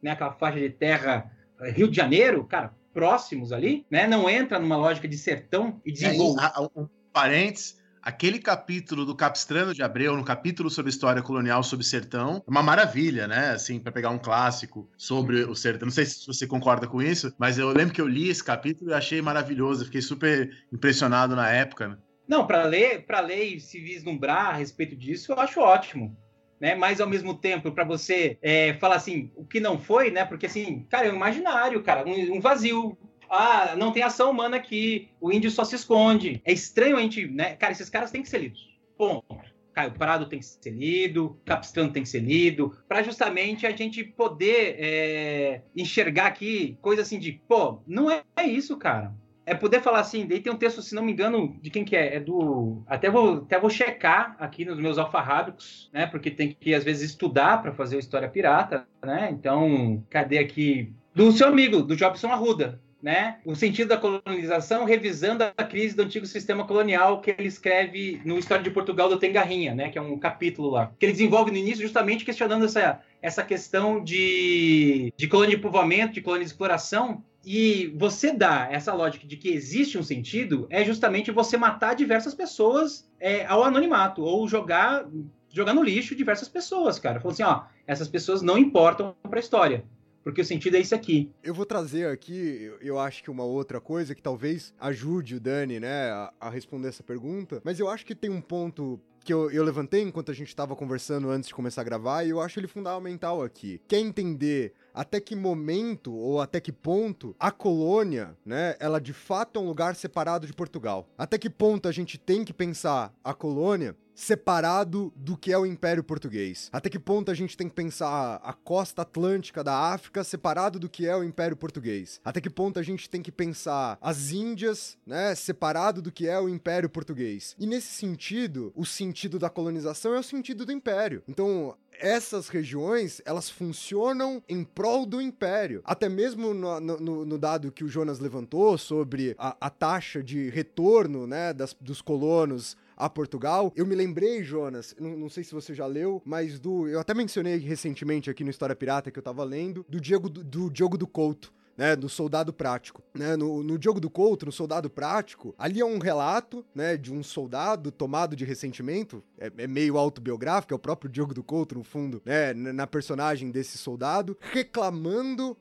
né, aquela faixa de terra é, Rio de Janeiro, cara, próximos ali, né, não entra numa lógica de sertão e desenvolve. É, um parênteses, aquele capítulo do Capistrano de Abreu, no capítulo sobre história colonial sobre sertão, é uma maravilha, né? Assim, para pegar um clássico sobre o sertão. Não sei se você concorda com isso, mas eu lembro que eu li esse capítulo e achei maravilhoso, fiquei super impressionado na época. Né? Não, para ler, para ler e se vislumbrar a respeito disso, eu acho ótimo. Né? Mas ao mesmo tempo, para você é, falar assim, o que não foi, né? Porque assim, cara, é um imaginário, cara, um, um vazio, ah, não tem ação humana aqui, o índio só se esconde. É estranho a gente, né? Cara, esses caras têm que ser lidos. Ponto. Caio Prado tem que ser lido, Capistrano tem que ser lido, para justamente a gente poder é, enxergar aqui coisa assim de, pô, não é isso, cara. É poder falar assim, daí tem um texto, se não me engano, de quem que é? É do. Até vou, até vou checar aqui nos meus alfarrábicos, né? Porque tem que, às vezes, estudar para fazer o História Pirata, né? Então, cadê aqui? Do seu amigo, do Jobson Arruda, né, o sentido da colonização, revisando a crise do antigo sistema colonial que ele escreve no História de Portugal do Tengarrinha, né, que é um capítulo lá, que ele desenvolve no início justamente questionando essa, essa questão de, de colônia de povoamento, de colônia de exploração, e você dá essa lógica de que existe um sentido é justamente você matar diversas pessoas é, ao anonimato, ou jogar, jogar no lixo diversas pessoas, cara. Falou assim, ó, essas pessoas não importam para a história porque o sentido é isso aqui. Eu vou trazer aqui, eu acho que uma outra coisa que talvez ajude o Dani, né, a, a responder essa pergunta, mas eu acho que tem um ponto que eu, eu, levantei enquanto a gente estava conversando antes de começar a gravar, e eu acho ele fundamental aqui. Quer entender até que momento ou até que ponto a colônia, né, ela de fato é um lugar separado de Portugal? Até que ponto a gente tem que pensar a colônia separado do que é o Império Português? Até que ponto a gente tem que pensar a costa atlântica da África separado do que é o Império Português? Até que ponto a gente tem que pensar as Índias, né, separado do que é o Império Português? E nesse sentido, o sentido da colonização é o sentido do Império. Então, essas regiões, elas funcionam em prol do império. Até mesmo no, no, no dado que o Jonas levantou sobre a, a taxa de retorno, né, das, dos colonos a Portugal. Eu me lembrei, Jonas, não, não, sei se você já leu, mas do. Eu até mencionei recentemente aqui no História Pirata que eu tava lendo, do Diego do, do Diogo do Couto. Né, do soldado prático. Né, no, no Diogo do Couto, no soldado prático, ali é um relato né, de um soldado tomado de ressentimento, é, é, meio autobiográfico, é o próprio Diogo do Couto, no fundo, né, na personagem desse soldado, reclamando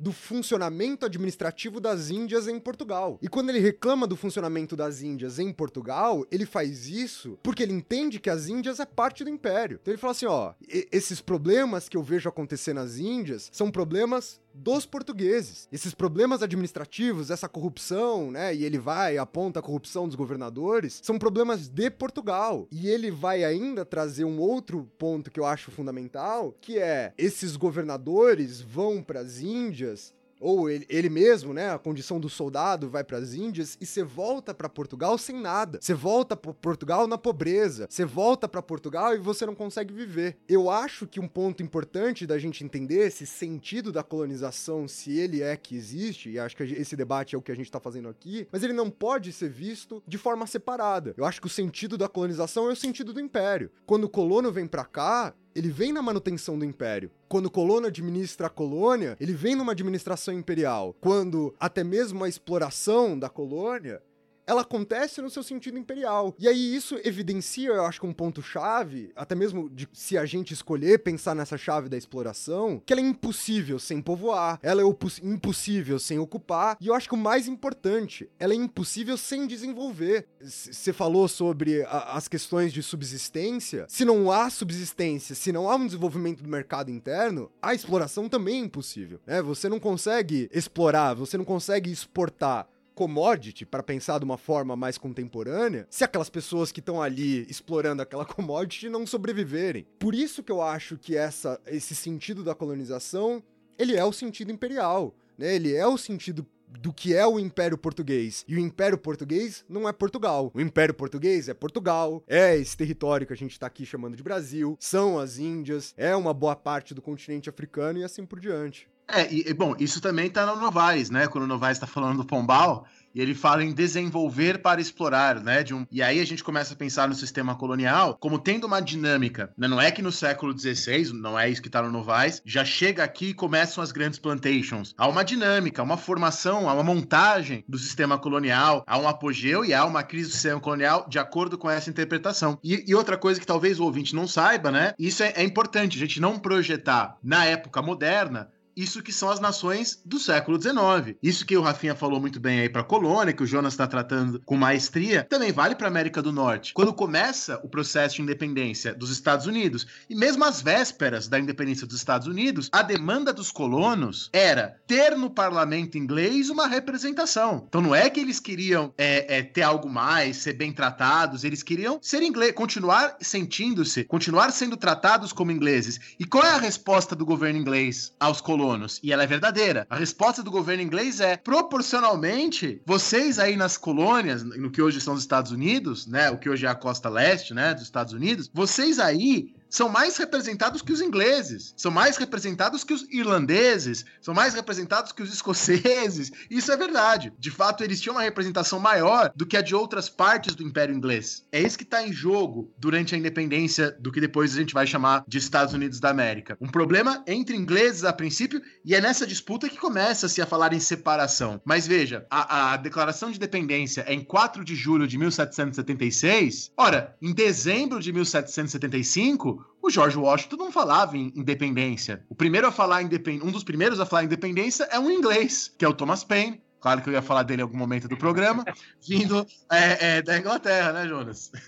do funcionamento administrativo das Índias em Portugal. E quando ele reclama do funcionamento das Índias em Portugal, ele faz isso porque ele entende que as Índias é parte do império. Então ele fala assim: ó, esses problemas que eu vejo acontecer nas Índias são problemas dos portugueses. Esses problemas administrativos, essa corrupção, né? E ele vai aponta a corrupção dos governadores, são problemas de Portugal. E ele vai ainda trazer um outro ponto que eu acho fundamental, que é esses governadores vão para as Índias ou ele, ele mesmo, né, a condição do soldado vai para as Índias e você volta para Portugal sem nada. Você volta para Portugal na pobreza. Você volta para Portugal e você não consegue viver. Eu acho que um ponto importante da gente entender esse sentido da colonização, se ele é que existe, e acho que esse debate é o que a gente está fazendo aqui, mas ele não pode ser visto de forma separada. Eu acho que o sentido da colonização é o sentido do império. Quando o colono vem para cá, ele vem na manutenção do império. Quando o colono administra a colônia, ele vem numa administração imperial. Quando até mesmo a exploração da colônia, ela acontece no seu sentido imperial. E aí isso evidencia, eu acho que um ponto chave, até mesmo de se a gente escolher pensar nessa chave da exploração, que ela é impossível sem povoar, ela é impossível sem ocupar, e eu acho que o mais importante, ela é impossível sem desenvolver. Você falou sobre a, as questões de subsistência. Se não há subsistência, se não há um desenvolvimento do mercado interno, a exploração também é impossível. Né? Você não consegue explorar, você não consegue exportar commodity, para pensar de uma forma mais contemporânea, se aquelas pessoas que estão ali explorando aquela commodity não sobreviverem. Por isso que eu acho que essa, esse sentido da colonização, ele é o sentido imperial, né? Ele é o sentido do que é o Império Português. E o Império Português não é Portugal. O Império Português é Portugal, é esse território que a gente tá aqui chamando de Brasil, são as Índias, é uma boa parte do continente africano e assim por diante. É, e, bom, isso também tá no Novaes, né? Quando o Novaes tá falando do Pombal, e ele fala em desenvolver para explorar, né? Um... E aí a gente começa a pensar no sistema colonial como tendo uma dinâmica. Né? Não é que no século XVI, não é isso que está no Novaes, já chega aqui e começam as grandes plantations. Há uma dinâmica, uma formação, há uma montagem do sistema colonial, há um apogeu e há uma crise do sistema colonial de acordo com essa interpretação. E, e outra coisa que talvez o ouvinte não saiba, né? Isso é, é importante, a gente não projetar na época moderna isso que são as nações do século XIX. Isso que o Rafinha falou muito bem aí para a colônia, que o Jonas está tratando com maestria, também vale para a América do Norte. Quando começa o processo de independência dos Estados Unidos, e mesmo às vésperas da independência dos Estados Unidos, a demanda dos colonos era ter no parlamento inglês uma representação. Então não é que eles queriam é, é, ter algo mais, ser bem tratados, eles queriam ser inglês, continuar sentindo-se, continuar sendo tratados como ingleses. E qual é a resposta do governo inglês aos colonos? Colonos. E ela é verdadeira. A resposta do governo inglês é: proporcionalmente, vocês aí nas colônias, no que hoje são os Estados Unidos, né? O que hoje é a costa leste, né? Dos Estados Unidos, vocês aí são mais representados que os ingleses, são mais representados que os irlandeses, são mais representados que os escoceses. Isso é verdade. De fato, eles tinham uma representação maior do que a de outras partes do Império Inglês. É isso que está em jogo durante a independência do que depois a gente vai chamar de Estados Unidos da América. Um problema entre ingleses a princípio, e é nessa disputa que começa-se a falar em separação. Mas veja, a, a declaração de independência é em 4 de julho de 1776. Ora, em dezembro de 1775, o George Washington não falava em independência. O primeiro a falar independência, um dos primeiros a falar independência é um inglês, que é o Thomas Paine. Claro que eu ia falar dele em algum momento do programa, <laughs> vindo é, é, da Inglaterra, né, Jonas? <laughs>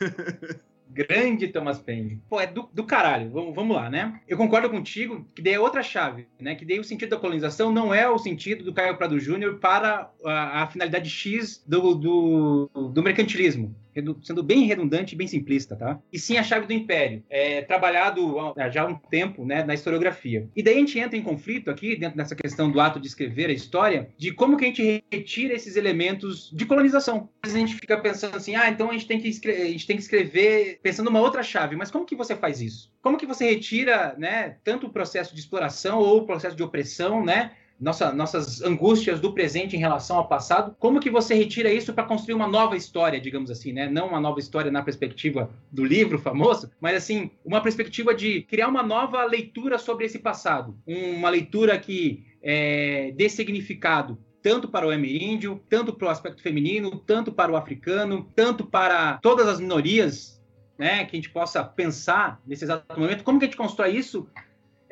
Grande Thomas Paine. Pô, é do, do caralho. Vamos, vamos lá, né? Eu concordo contigo que daí é outra chave, né? Que daí o sentido da colonização não é o sentido do Caio Prado Júnior para a, a finalidade X do, do, do mercantilismo sendo bem redundante e bem simplista, tá? E sim a chave do império, é, trabalhado já há um tempo né, na historiografia. E daí a gente entra em conflito aqui, dentro dessa questão do ato de escrever a história, de como que a gente retira esses elementos de colonização. Às vezes a gente fica pensando assim, ah, então a gente tem que, escrever, a gente tem que escrever pensando numa outra chave, mas como que você faz isso? Como que você retira, né, tanto o processo de exploração ou o processo de opressão, né, nossa, nossas angústias do presente em relação ao passado, como que você retira isso para construir uma nova história, digamos assim, né? Não uma nova história na perspectiva do livro famoso, mas assim, uma perspectiva de criar uma nova leitura sobre esse passado, uma leitura que é, dê significado tanto para o ameríndio, tanto para o aspecto feminino, tanto para o africano, tanto para todas as minorias, né, que a gente possa pensar nesse exato momento, como que a gente constrói isso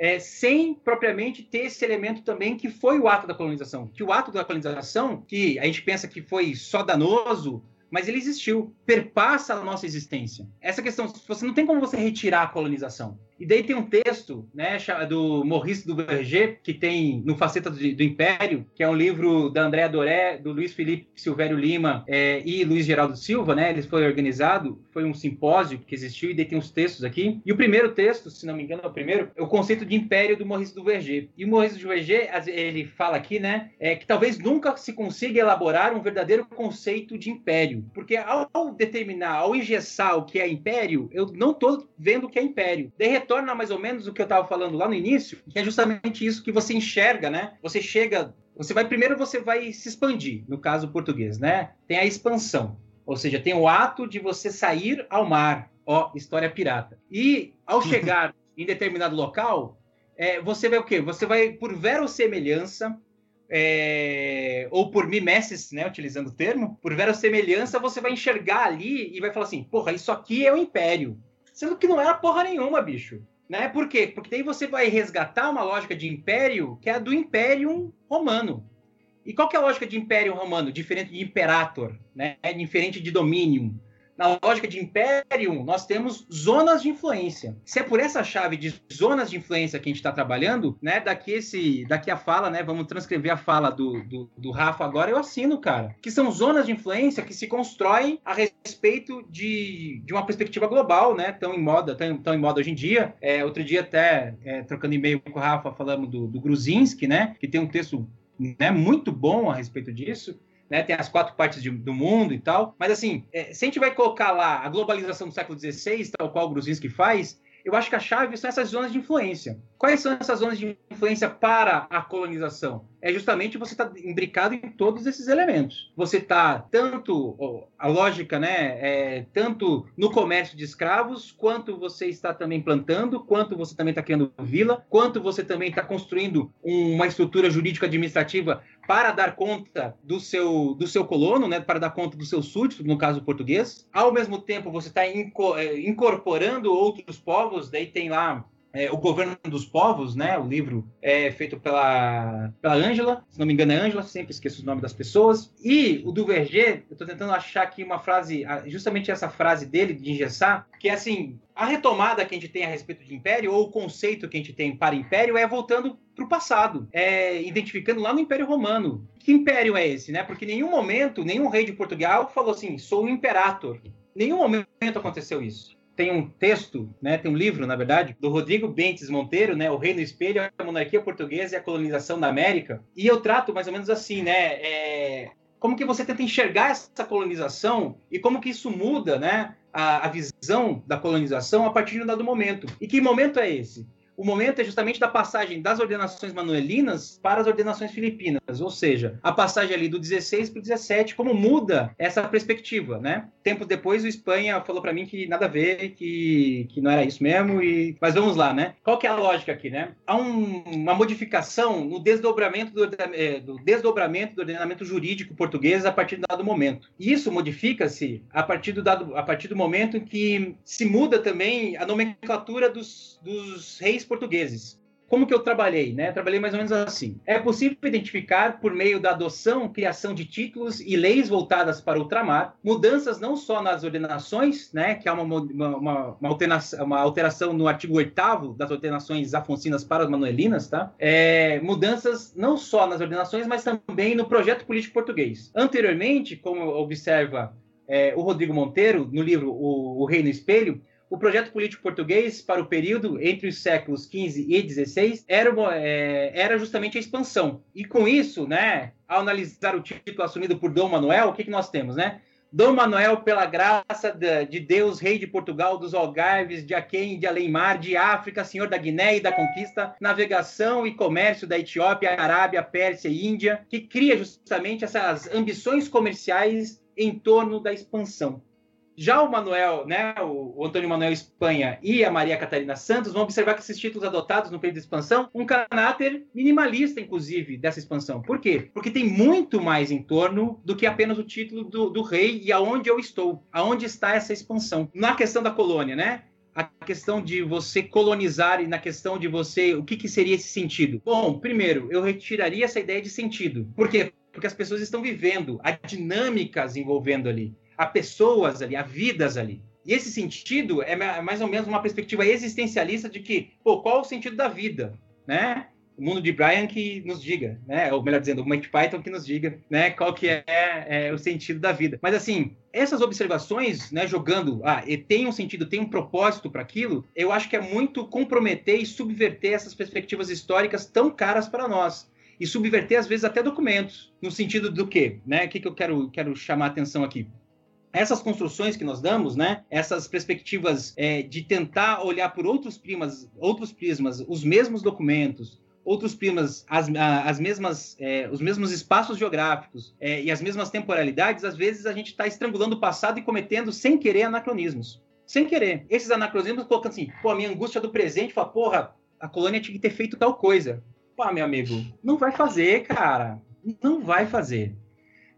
é, sem propriamente ter esse elemento também que foi o ato da colonização. Que o ato da colonização, que a gente pensa que foi só danoso, mas ele existiu, perpassa a nossa existência. Essa questão, você não tem como você retirar a colonização. E daí tem um texto, né, do Maurice do Verger, que tem no Faceta do, Império, que é um livro da Andréa Doré, do Luiz Felipe Silvério Lima é, e Luiz Geraldo Silva, né? Ele foi organizado, foi um simpósio que existiu e daí tem os textos aqui. E o primeiro texto, se não me engano, é o primeiro, é o conceito de império do Maurice do Verger. E o Maurice do Verger, ele fala aqui, né, é que talvez nunca se consiga elaborar um verdadeiro conceito de império, porque ao determinar, ao engessar o que é império, eu não estou vendo o que é império. De retorna mais ou menos o que eu estava falando lá no início, que é justamente isso que você enxerga, né? Você chega, você vai primeiro você vai se expandir, no caso português, né? Tem a expansão, ou seja, tem o ato de você sair ao mar, ó, história pirata. E ao chegar <laughs> em determinado local, é, você vai o quê? Você vai por verossemelhança é, ou por mimesis, né, utilizando o termo, por verossemelhança, você vai enxergar ali e vai falar assim, porra, isso aqui é o Império. Sendo que não era porra nenhuma, bicho. Né? Por quê? Porque daí você vai resgatar uma lógica de Império que é a do Império Romano. E qual que é a lógica de Império Romano? Diferente de Imperator, né? Diferente de Dominium na lógica de império, nós temos zonas de influência. Se é por essa chave de zonas de influência que a gente está trabalhando, né? Daqui esse, daqui a fala, né? Vamos transcrever a fala do, do, do, Rafa agora, eu assino, cara. Que são zonas de influência que se constroem a respeito de, de uma perspectiva global, né? Tão em moda, tão, tão em moda hoje em dia. É, outro dia até é, trocando e-mail com o Rafa, falamos do, do Gruzinski, né? Que tem um texto né, muito bom a respeito disso né? Tem as quatro partes de, do mundo e tal. Mas assim, é, se a gente vai colocar lá a globalização do século XVI, tal qual o Gruzinski faz, eu acho que a chave são essas zonas de influência. Quais são essas zonas de influência para a colonização? É justamente você estar tá imbricado em todos esses elementos. Você está tanto a lógica, né, é, tanto no comércio de escravos, quanto você está também plantando, quanto você também está criando vila, quanto você também está construindo uma estrutura jurídica administrativa para dar conta do seu do seu colono, né, para dar conta do seu súdito, no caso português. Ao mesmo tempo, você está é, incorporando outros povos. Daí tem lá é, O Governo dos Povos, né? O livro é feito pela pela Ângela, se não me engano é Ângela, sempre esqueço o nome das pessoas. E o do Verger, eu estou tentando achar aqui uma frase, justamente essa frase dele de engessar, que é assim, a retomada que a gente tem a respeito de império, ou o conceito que a gente tem para império, é voltando para o passado, é, identificando lá no Império Romano. Que império é esse, né? Porque em nenhum momento, nenhum rei de Portugal falou assim, sou o imperator. Nenhum momento aconteceu isso tem um texto, né, tem um livro, na verdade, do Rodrigo Bentes Monteiro, né, O Reino Espelho, a Monarquia Portuguesa e a Colonização da América. E eu trato mais ou menos assim, né, é, como que você tenta enxergar essa colonização e como que isso muda, né, a, a visão da colonização a partir de um dado momento. E que momento é esse? O momento é justamente da passagem das ordenações manuelinas para as ordenações filipinas, ou seja, a passagem ali do 16 para o 17, como muda essa perspectiva, né? Tempos depois, o Espanha falou para mim que nada a ver, que, que não era isso mesmo, e mas vamos lá, né? Qual que é a lógica aqui, né? Há um, uma modificação no desdobramento do, é, do, desdobramento do ordenamento jurídico português a partir de dado momento. E isso modifica-se a partir do dado, a partir do momento em que se muda também a nomenclatura dos, dos reis portugueses. Como que eu trabalhei? Né? Trabalhei mais ou menos assim. É possível identificar, por meio da adoção, criação de títulos e leis voltadas para o ultramar, mudanças não só nas ordenações, né, que há uma, uma, uma, alteração, uma alteração no artigo 8 das ordenações afoncinas para as manuelinas, tá? É, mudanças não só nas ordenações, mas também no projeto político português. Anteriormente, como observa é, o Rodrigo Monteiro, no livro O, o Rei no Espelho, o projeto político português para o período entre os séculos XV e XVI era, é, era justamente a expansão. E com isso, né, ao analisar o título assumido por Dom Manuel, o que, que nós temos, né? Dom Manuel, pela graça de Deus, rei de Portugal, dos Algarves, de Aquém, de Além-Mar, de África, senhor da Guiné e da conquista, navegação e comércio da Etiópia, Arábia, Pérsia e Índia, que cria justamente essas ambições comerciais em torno da expansão. Já o Manuel, né, o, Antônio Manuel Espanha e a Maria Catarina Santos vão observar que esses títulos adotados no período de expansão, um caráter minimalista, inclusive, dessa expansão. Por quê? Porque tem muito mais em torno do que apenas o título do, do rei e aonde eu estou, aonde está essa expansão. Na questão da colônia, né? a questão de você colonizar e na questão de você, o que, que seria esse sentido? Bom, primeiro, eu retiraria essa ideia de sentido. Por quê? Porque as pessoas estão vivendo, há dinâmicas envolvendo ali a pessoas ali, a vidas ali. E esse sentido é mais ou menos uma perspectiva existencialista de que, pô, qual o sentido da vida, né? O mundo de Brian que nos diga, né? Ou melhor dizendo, o Mike Python que nos diga, né? Qual que é, é o sentido da vida. Mas assim, essas observações, né? Jogando, ah, e tem um sentido, tem um propósito para aquilo, eu acho que é muito comprometer e subverter essas perspectivas históricas tão caras para nós e subverter às vezes até documentos no sentido do quê, né? O que, que eu quero quero chamar a atenção aqui? Essas construções que nós damos, né, essas perspectivas é, de tentar olhar por outros prismas, outros prismas, os mesmos documentos, outros prismas, as, as mesmas, é, os mesmos espaços geográficos é, e as mesmas temporalidades, às vezes a gente está estrangulando o passado e cometendo sem querer anacronismos. Sem querer. Esses anacronismos colocando assim, pô, a minha angústia do presente, fala, porra, a colônia tinha que ter feito tal coisa. Pá, meu amigo, não vai fazer, cara. Não vai fazer.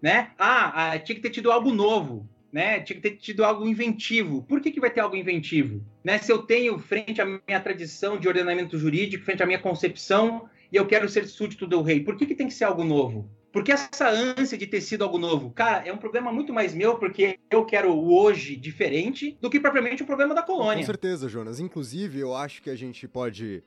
Né? Ah, ah, tinha que ter tido algo novo. Né? Tinha que ter tido algo inventivo. Por que, que vai ter algo inventivo? Né? Se eu tenho, frente à minha tradição de ordenamento jurídico, frente à minha concepção, e eu quero ser súdito do rei, por que, que tem que ser algo novo? Porque essa ânsia de ter sido algo novo, cara, é um problema muito mais meu, porque eu quero o hoje diferente do que propriamente o problema da colônia. Com certeza, Jonas. Inclusive, eu acho que a gente pode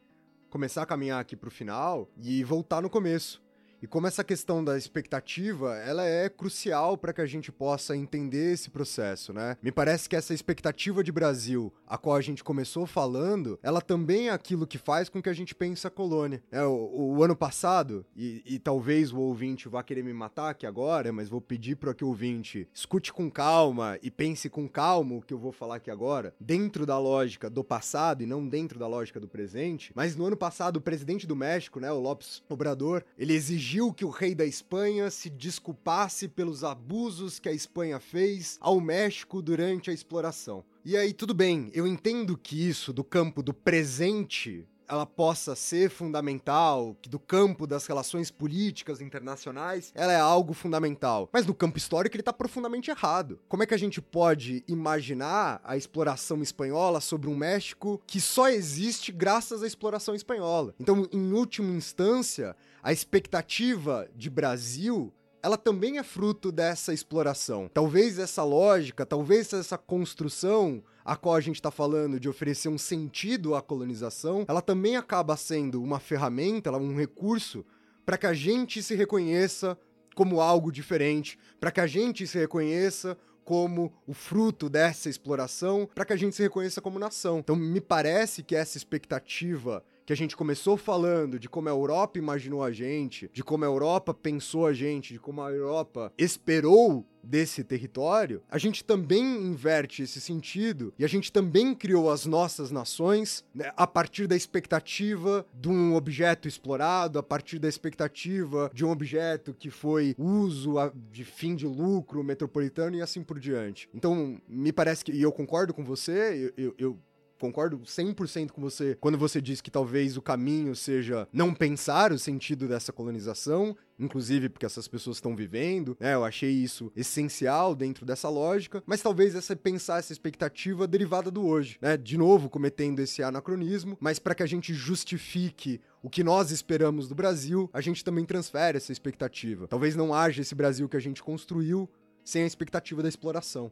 começar a caminhar aqui pro final e voltar no começo. E como essa questão da expectativa, ela é crucial para que a gente possa entender esse processo, né? Me parece que essa expectativa de Brasil, a qual a gente começou falando, ela também é aquilo que faz com que a gente pense a colônia. É, o, o ano passado, e, e, talvez o ouvinte vá querer me matar aqui agora, mas vou pedir para que o ouvinte escute com calma e pense com calma o que eu vou falar aqui agora, dentro da lógica do passado e não dentro da lógica do presente. Mas no ano passado, o presidente do México, né, o Lopes Obrador, ele exigiu exigiu que o rei da Espanha se desculpasse pelos abusos que a Espanha fez ao México durante a exploração. E aí, tudo bem, eu entendo que isso, do campo do presente, ela possa ser fundamental, que do campo das relações políticas internacionais, ela é algo fundamental. Mas no campo histórico ele está profundamente errado. Como é que a gente pode imaginar a exploração espanhola sobre um México que só existe graças à exploração espanhola? Então, em última instância, a expectativa de Brasil ela também é fruto dessa exploração. Talvez essa lógica, talvez essa construção a qual a gente está falando de oferecer um sentido à colonização, ela também acaba sendo uma ferramenta, um recurso para que a gente se reconheça como algo diferente, para que a gente se reconheça como o fruto dessa exploração, para que a gente se reconheça como nação. Então, me parece que essa expectativa que a gente começou falando de como a Europa imaginou a gente, de como a Europa pensou a gente, de como a Europa esperou desse território, a gente também inverte esse sentido e a gente também criou as nossas nações né, a partir da expectativa de um objeto explorado, a partir da expectativa de um objeto que foi uso de fim de lucro metropolitano e assim por diante. Então, me parece que, e eu concordo com você, eu, eu, eu concordo 100% com você quando você diz que talvez o caminho seja não pensar o sentido dessa colonização, inclusive porque essas pessoas estão vivendo, né? Eu achei isso essencial dentro dessa lógica, mas talvez essa pensar essa expectativa derivada do hoje, né? De novo cometendo esse anacronismo, mas para que a gente justifique o que nós esperamos do Brasil, a gente também transfere essa expectativa. Talvez não haja esse Brasil que a gente construiu sem a expectativa da exploração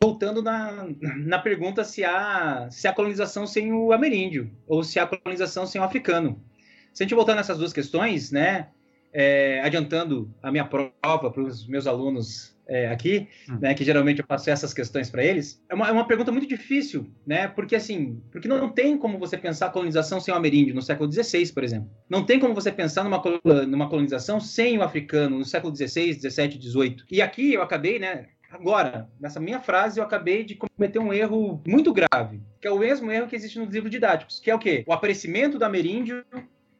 voltando na, na pergunta se há, se há colonização sem o ameríndio, ou se há colonização sem o africano. Se a gente voltar nessas duas questões, né, é, adiantando a minha prova para os meus alunos é, aqui, hum. né, que geralmente eu faço essas questões para eles, é uma, é uma pergunta muito difícil, né, porque assim, porque não, não tem como você pensar colonização sem o ameríndio no século XVI, por exemplo. Não tem como você pensar numa, numa colonização sem o africano no século XVI, XVII, XVIII. E aqui eu acabei, né, Agora, nessa minha frase, eu acabei de cometer um erro muito grave, que é o mesmo erro que existe nos livros didáticos, que é o quê? O aparecimento do ameríndio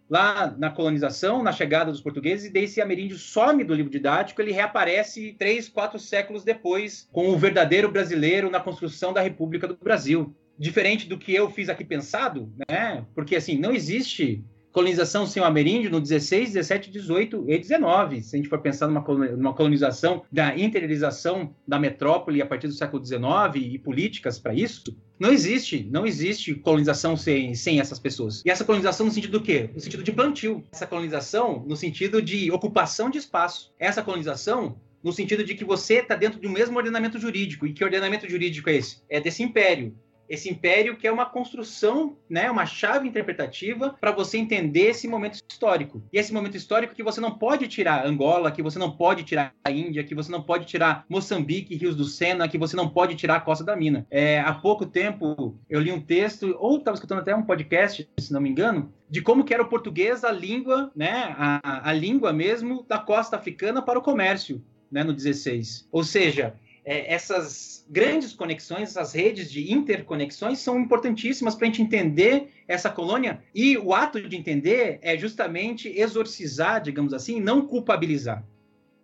lá na colonização, na chegada dos portugueses, e daí esse ameríndio some do livro didático, ele reaparece três, quatro séculos depois, com o verdadeiro brasileiro na construção da República do Brasil. Diferente do que eu fiz aqui pensado, né? Porque, assim, não existe colonização sem o ameríndio no 16, 17, 18 e 19. Se a gente for pensar numa, colonização da interiorização da metrópole a partir do século 19 e políticas para isso, não existe, não existe colonização sem, sem essas pessoas. E essa colonização no sentido do quê? No sentido de plantio. Essa colonização no sentido de ocupação de espaço. Essa colonização no sentido de que você está dentro de um mesmo ordenamento jurídico. E que ordenamento jurídico é esse? É desse império esse império que é uma construção, né, uma chave interpretativa para você entender esse momento histórico. E esse momento histórico que você não pode tirar Angola, que você não pode tirar a Índia, que você não pode tirar Moçambique, Rios do Sena, que você não pode tirar a Costa da Mina. É, há pouco tempo eu li um texto, ou estava escutando até um podcast, se não me engano, de como que era o português a língua, né, a, a língua mesmo da costa africana para o comércio, né, no 16. Ou seja, é, essas grandes conexões, essas redes de interconexões são importantíssimas para a gente entender essa colônia. E o ato de entender é justamente exorcizar, digamos assim, não culpabilizar.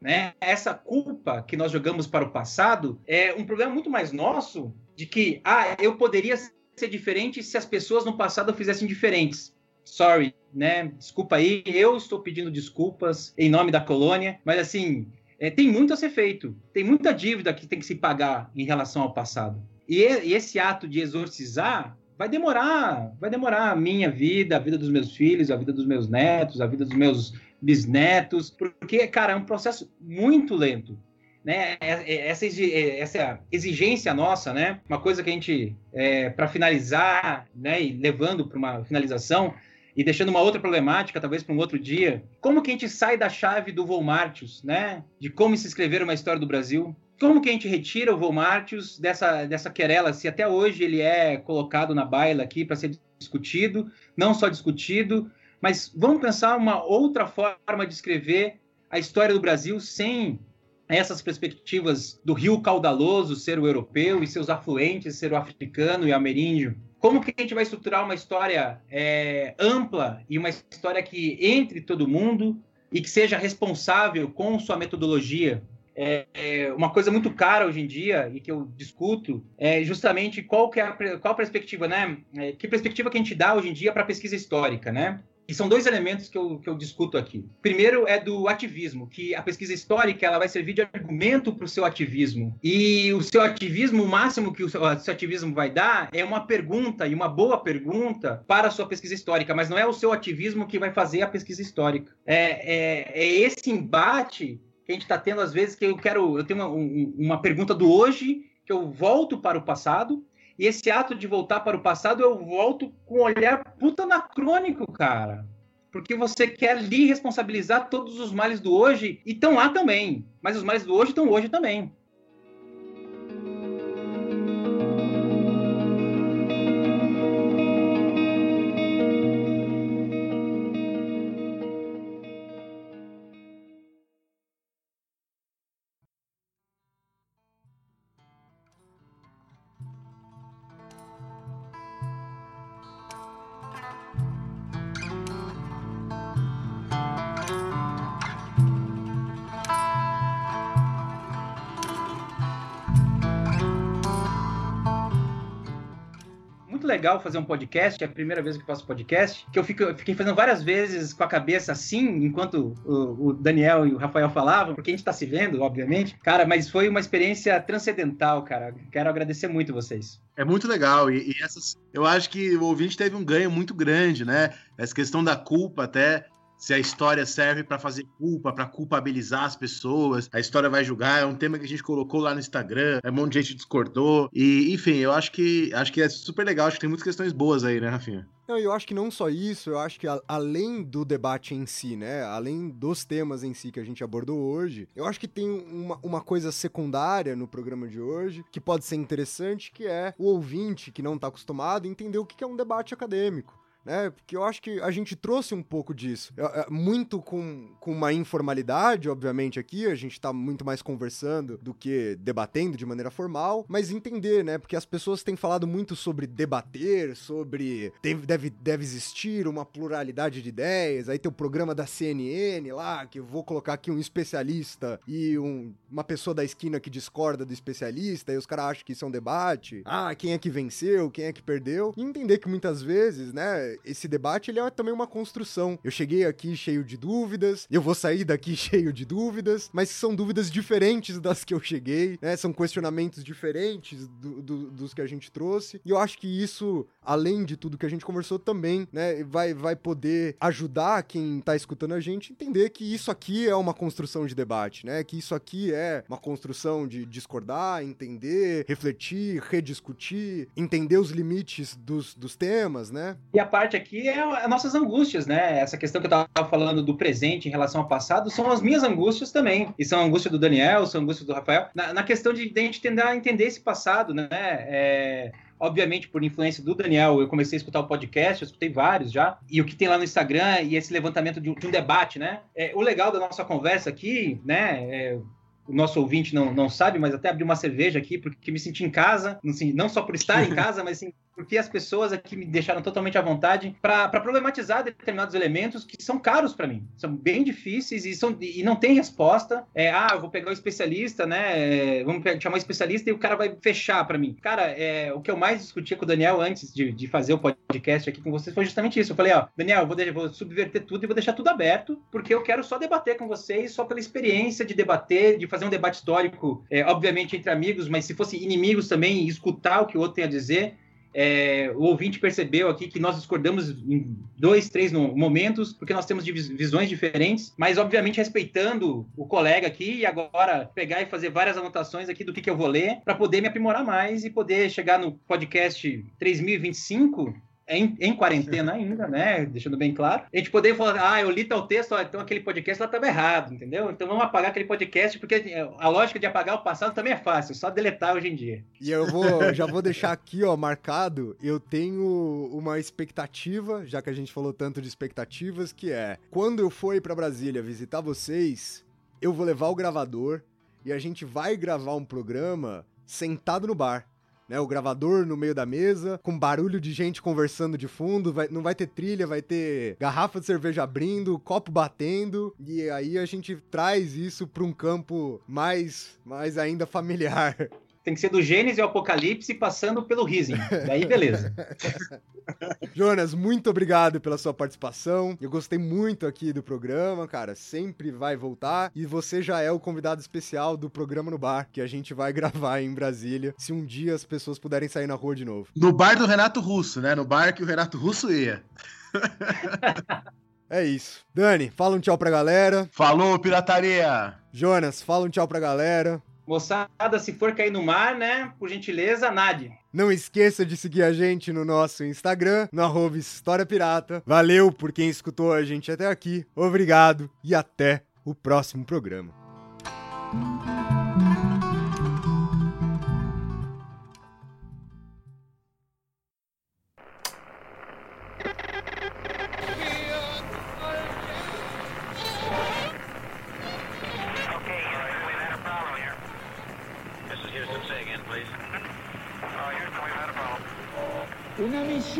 Né? Essa culpa que nós jogamos para o passado é um problema muito mais nosso de que, ah, eu poderia ser diferente se as pessoas no passado fizessem diferentes. sorry, né? Desculpa aí, eu estou pedindo desculpas em nome da colônia, mas assim, é, tem muito a ser feito, tem muita dívida que tem que se pagar em relação ao passado. E, e esse ato de exorcizar vai demorar, vai demorar a minha vida, a vida dos meus filhos, a vida dos meus netos, a vida dos meus bisnetos, porque, cara, é um processo muito lento. Né, é, é, essa, essa exigência nossa, né, uma coisa que a gente, é, para finalizar, né, e levando para uma finalização, e deixando uma outra problemática, talvez para um outro dia, como que a gente sai da chave do Volmartius, né, de como se escrever uma história do Brasil, como que a gente retira o Volmartius dessa, dessa querela, se até hoje ele é colocado na baila aqui para ser discutido, não só discutido, mas vamos pensar uma outra forma de escrever a história do Brasil sem essas perspectivas do rio caudaloso ser o europeu e seus afluentes ser o africano e o ameríndio. Como que a gente vai estruturar uma história é, ampla e uma história que entre todo mundo e que seja responsável com sua metodologia? É, é, uma coisa muito cara hoje em dia e que eu discuto é justamente qual que é a, qual a perspectiva, né? É, que perspectiva que a gente dá hoje em dia para a pesquisa histórica, né? E são dois elementos que eu, que eu discuto aqui. Primeiro é do ativismo, que a pesquisa histórica ela vai servir de argumento para o seu ativismo. E o seu ativismo, o máximo que o seu, ativismo vai dar é uma pergunta, e uma boa pergunta, para a sua pesquisa histórica, mas não é o seu ativismo que vai fazer a pesquisa histórica. É, é, é esse embate que a gente está tendo, às vezes, que eu quero. Eu tenho uma, um, uma pergunta do hoje, que eu volto para o passado, e esse ato de voltar para o passado, eu volto com um olhar puta anacrônico, cara. Porque você quer lhe responsabilizar todos os males do hoje e estão lá também. Mas os males do hoje estão hoje também. Legal fazer um podcast, é a primeira vez que eu faço podcast, que eu, fico, eu fiquei fazendo várias vezes com a cabeça assim, enquanto o, o, Daniel e o Rafael falavam, porque a gente tá se vendo, obviamente. Cara, mas foi uma experiência transcendental, cara. Quero agradecer muito vocês. É muito legal. E, e essas. Eu acho que o ouvinte teve um ganho muito grande, né? Essa questão da culpa até se a história serve para fazer culpa, para culpabilizar as pessoas, a história vai julgar, é um tema que a gente colocou lá no Instagram, é um monte de gente discordou, e enfim, eu acho que acho que é super legal, acho que tem muitas questões boas aí, né, Rafinha? Não, eu acho que não só isso, eu acho que a, além do debate em si, né, além dos temas em si que a gente abordou hoje, eu acho que tem uma, uma coisa secundária no programa de hoje que pode ser interessante, que é o ouvinte que não está acostumado entender o que é um debate acadêmico né? Porque eu acho que a gente trouxe um pouco disso. Muito com, com uma informalidade, obviamente, aqui, a gente tá muito mais conversando do que debatendo de maneira formal, mas entender, né? Porque as pessoas têm falado muito sobre debater, sobre deve, deve, deve existir uma pluralidade de ideias, aí tem o programa da CNN lá, que eu vou colocar aqui um especialista e um, uma pessoa da esquina que discorda do especialista, e os caras acham que isso é um debate. Ah, quem é que venceu, quem é que perdeu? E entender que muitas vezes, né, esse debate ele é também uma construção. Eu cheguei aqui cheio de dúvidas, eu vou sair daqui <laughs> cheio de dúvidas, mas são dúvidas diferentes das que eu cheguei, né? São questionamentos diferentes do, do, dos que a gente trouxe. E eu acho que isso, além de tudo que a gente conversou também, né, vai, vai poder ajudar quem tá escutando a gente entender que isso aqui é uma construção de debate, né? Que isso aqui é uma construção de discordar, entender, refletir, rediscutir, entender os limites dos, dos temas, né? E a aqui é as nossas angústias, né? Essa questão que eu estava falando do presente em relação ao passado são as minhas angústias também. E são a angústia do Daniel, são a angústia do Rafael. Na, na questão de, de a gente tentar entender esse passado, né? É, obviamente, por influência do Daniel, eu comecei a escutar o podcast, eu escutei vários já, e o que tem lá no Instagram e esse levantamento de um, de um debate, né? É, o legal da nossa conversa aqui, né? É, o nosso ouvinte não, não sabe, mas até abri uma cerveja aqui, porque me senti em casa, não, não só por estar em <laughs> casa, mas sim porque as pessoas aqui me deixaram totalmente à vontade para problematizar determinados elementos que são caros para mim, são bem difíceis e, são, e não tem resposta. É, ah, eu vou pegar o especialista, né? É, vamos chamar o especialista e o cara vai fechar para mim. Cara, é, o que eu mais discutia com o Daniel antes de, de fazer o podcast aqui com vocês foi justamente isso. Eu falei, ó, Daniel, eu vou, vou subverter tudo e vou deixar tudo aberto, porque eu quero só debater com vocês, só pela experiência de debater, de fazer um debate histórico, é, obviamente entre amigos, mas se fossem inimigos também, escutar o que o outro tem a dizer. É, o ouvinte percebeu aqui que nós discordamos em dois, três momentos, porque nós temos visões diferentes, mas obviamente respeitando o colega aqui e agora pegar e fazer várias anotações aqui do que, que eu vou ler para poder me aprimorar mais e poder chegar no podcast 3025 em, em, quarentena ainda, né? Deixando bem claro. A gente poder falar, ah, eu li tal texto, ó, então aquele podcast lá estava errado, entendeu? Então vamos apagar aquele podcast, porque a lógica de apagar o passado também é fácil, só deletar hoje em dia. E eu vou, já vou deixar aqui, ó, marcado, eu tenho uma expectativa, já que a gente falou tanto de expectativas, que é, quando eu for para Brasília visitar vocês, eu vou levar o gravador e a gente vai gravar um programa sentado no bar né? O gravador no meio da mesa, com barulho de gente conversando de fundo, vai, não vai ter trilha, vai ter garrafa de cerveja abrindo, copo batendo, e aí a gente traz isso para um campo mais, mais ainda familiar. <laughs> Tem que ser do Gênesis ao Apocalipse passando pelo Rising. Daí, beleza. <laughs> Jonas, muito obrigado pela sua participação. Eu gostei muito aqui do programa, cara. Sempre vai voltar. E você já é o convidado especial do programa no bar, que a gente vai <laughs> gravar em Brasília, se um dia as pessoas puderem sair na rua de novo. No bar do Renato Russo, né? No bar que o Renato Russo ia. <laughs> É isso. Dani, fala um tchau pra galera. Falou, pirataria! Jonas, fala um tchau pra galera. Moçada, se for cair no mar, né? Por gentileza, nade. Não esqueça de seguir a gente no nosso Instagram, no arroba História Pirata. Valeu por quem escutou a gente até aqui. Obrigado e até o próximo programa.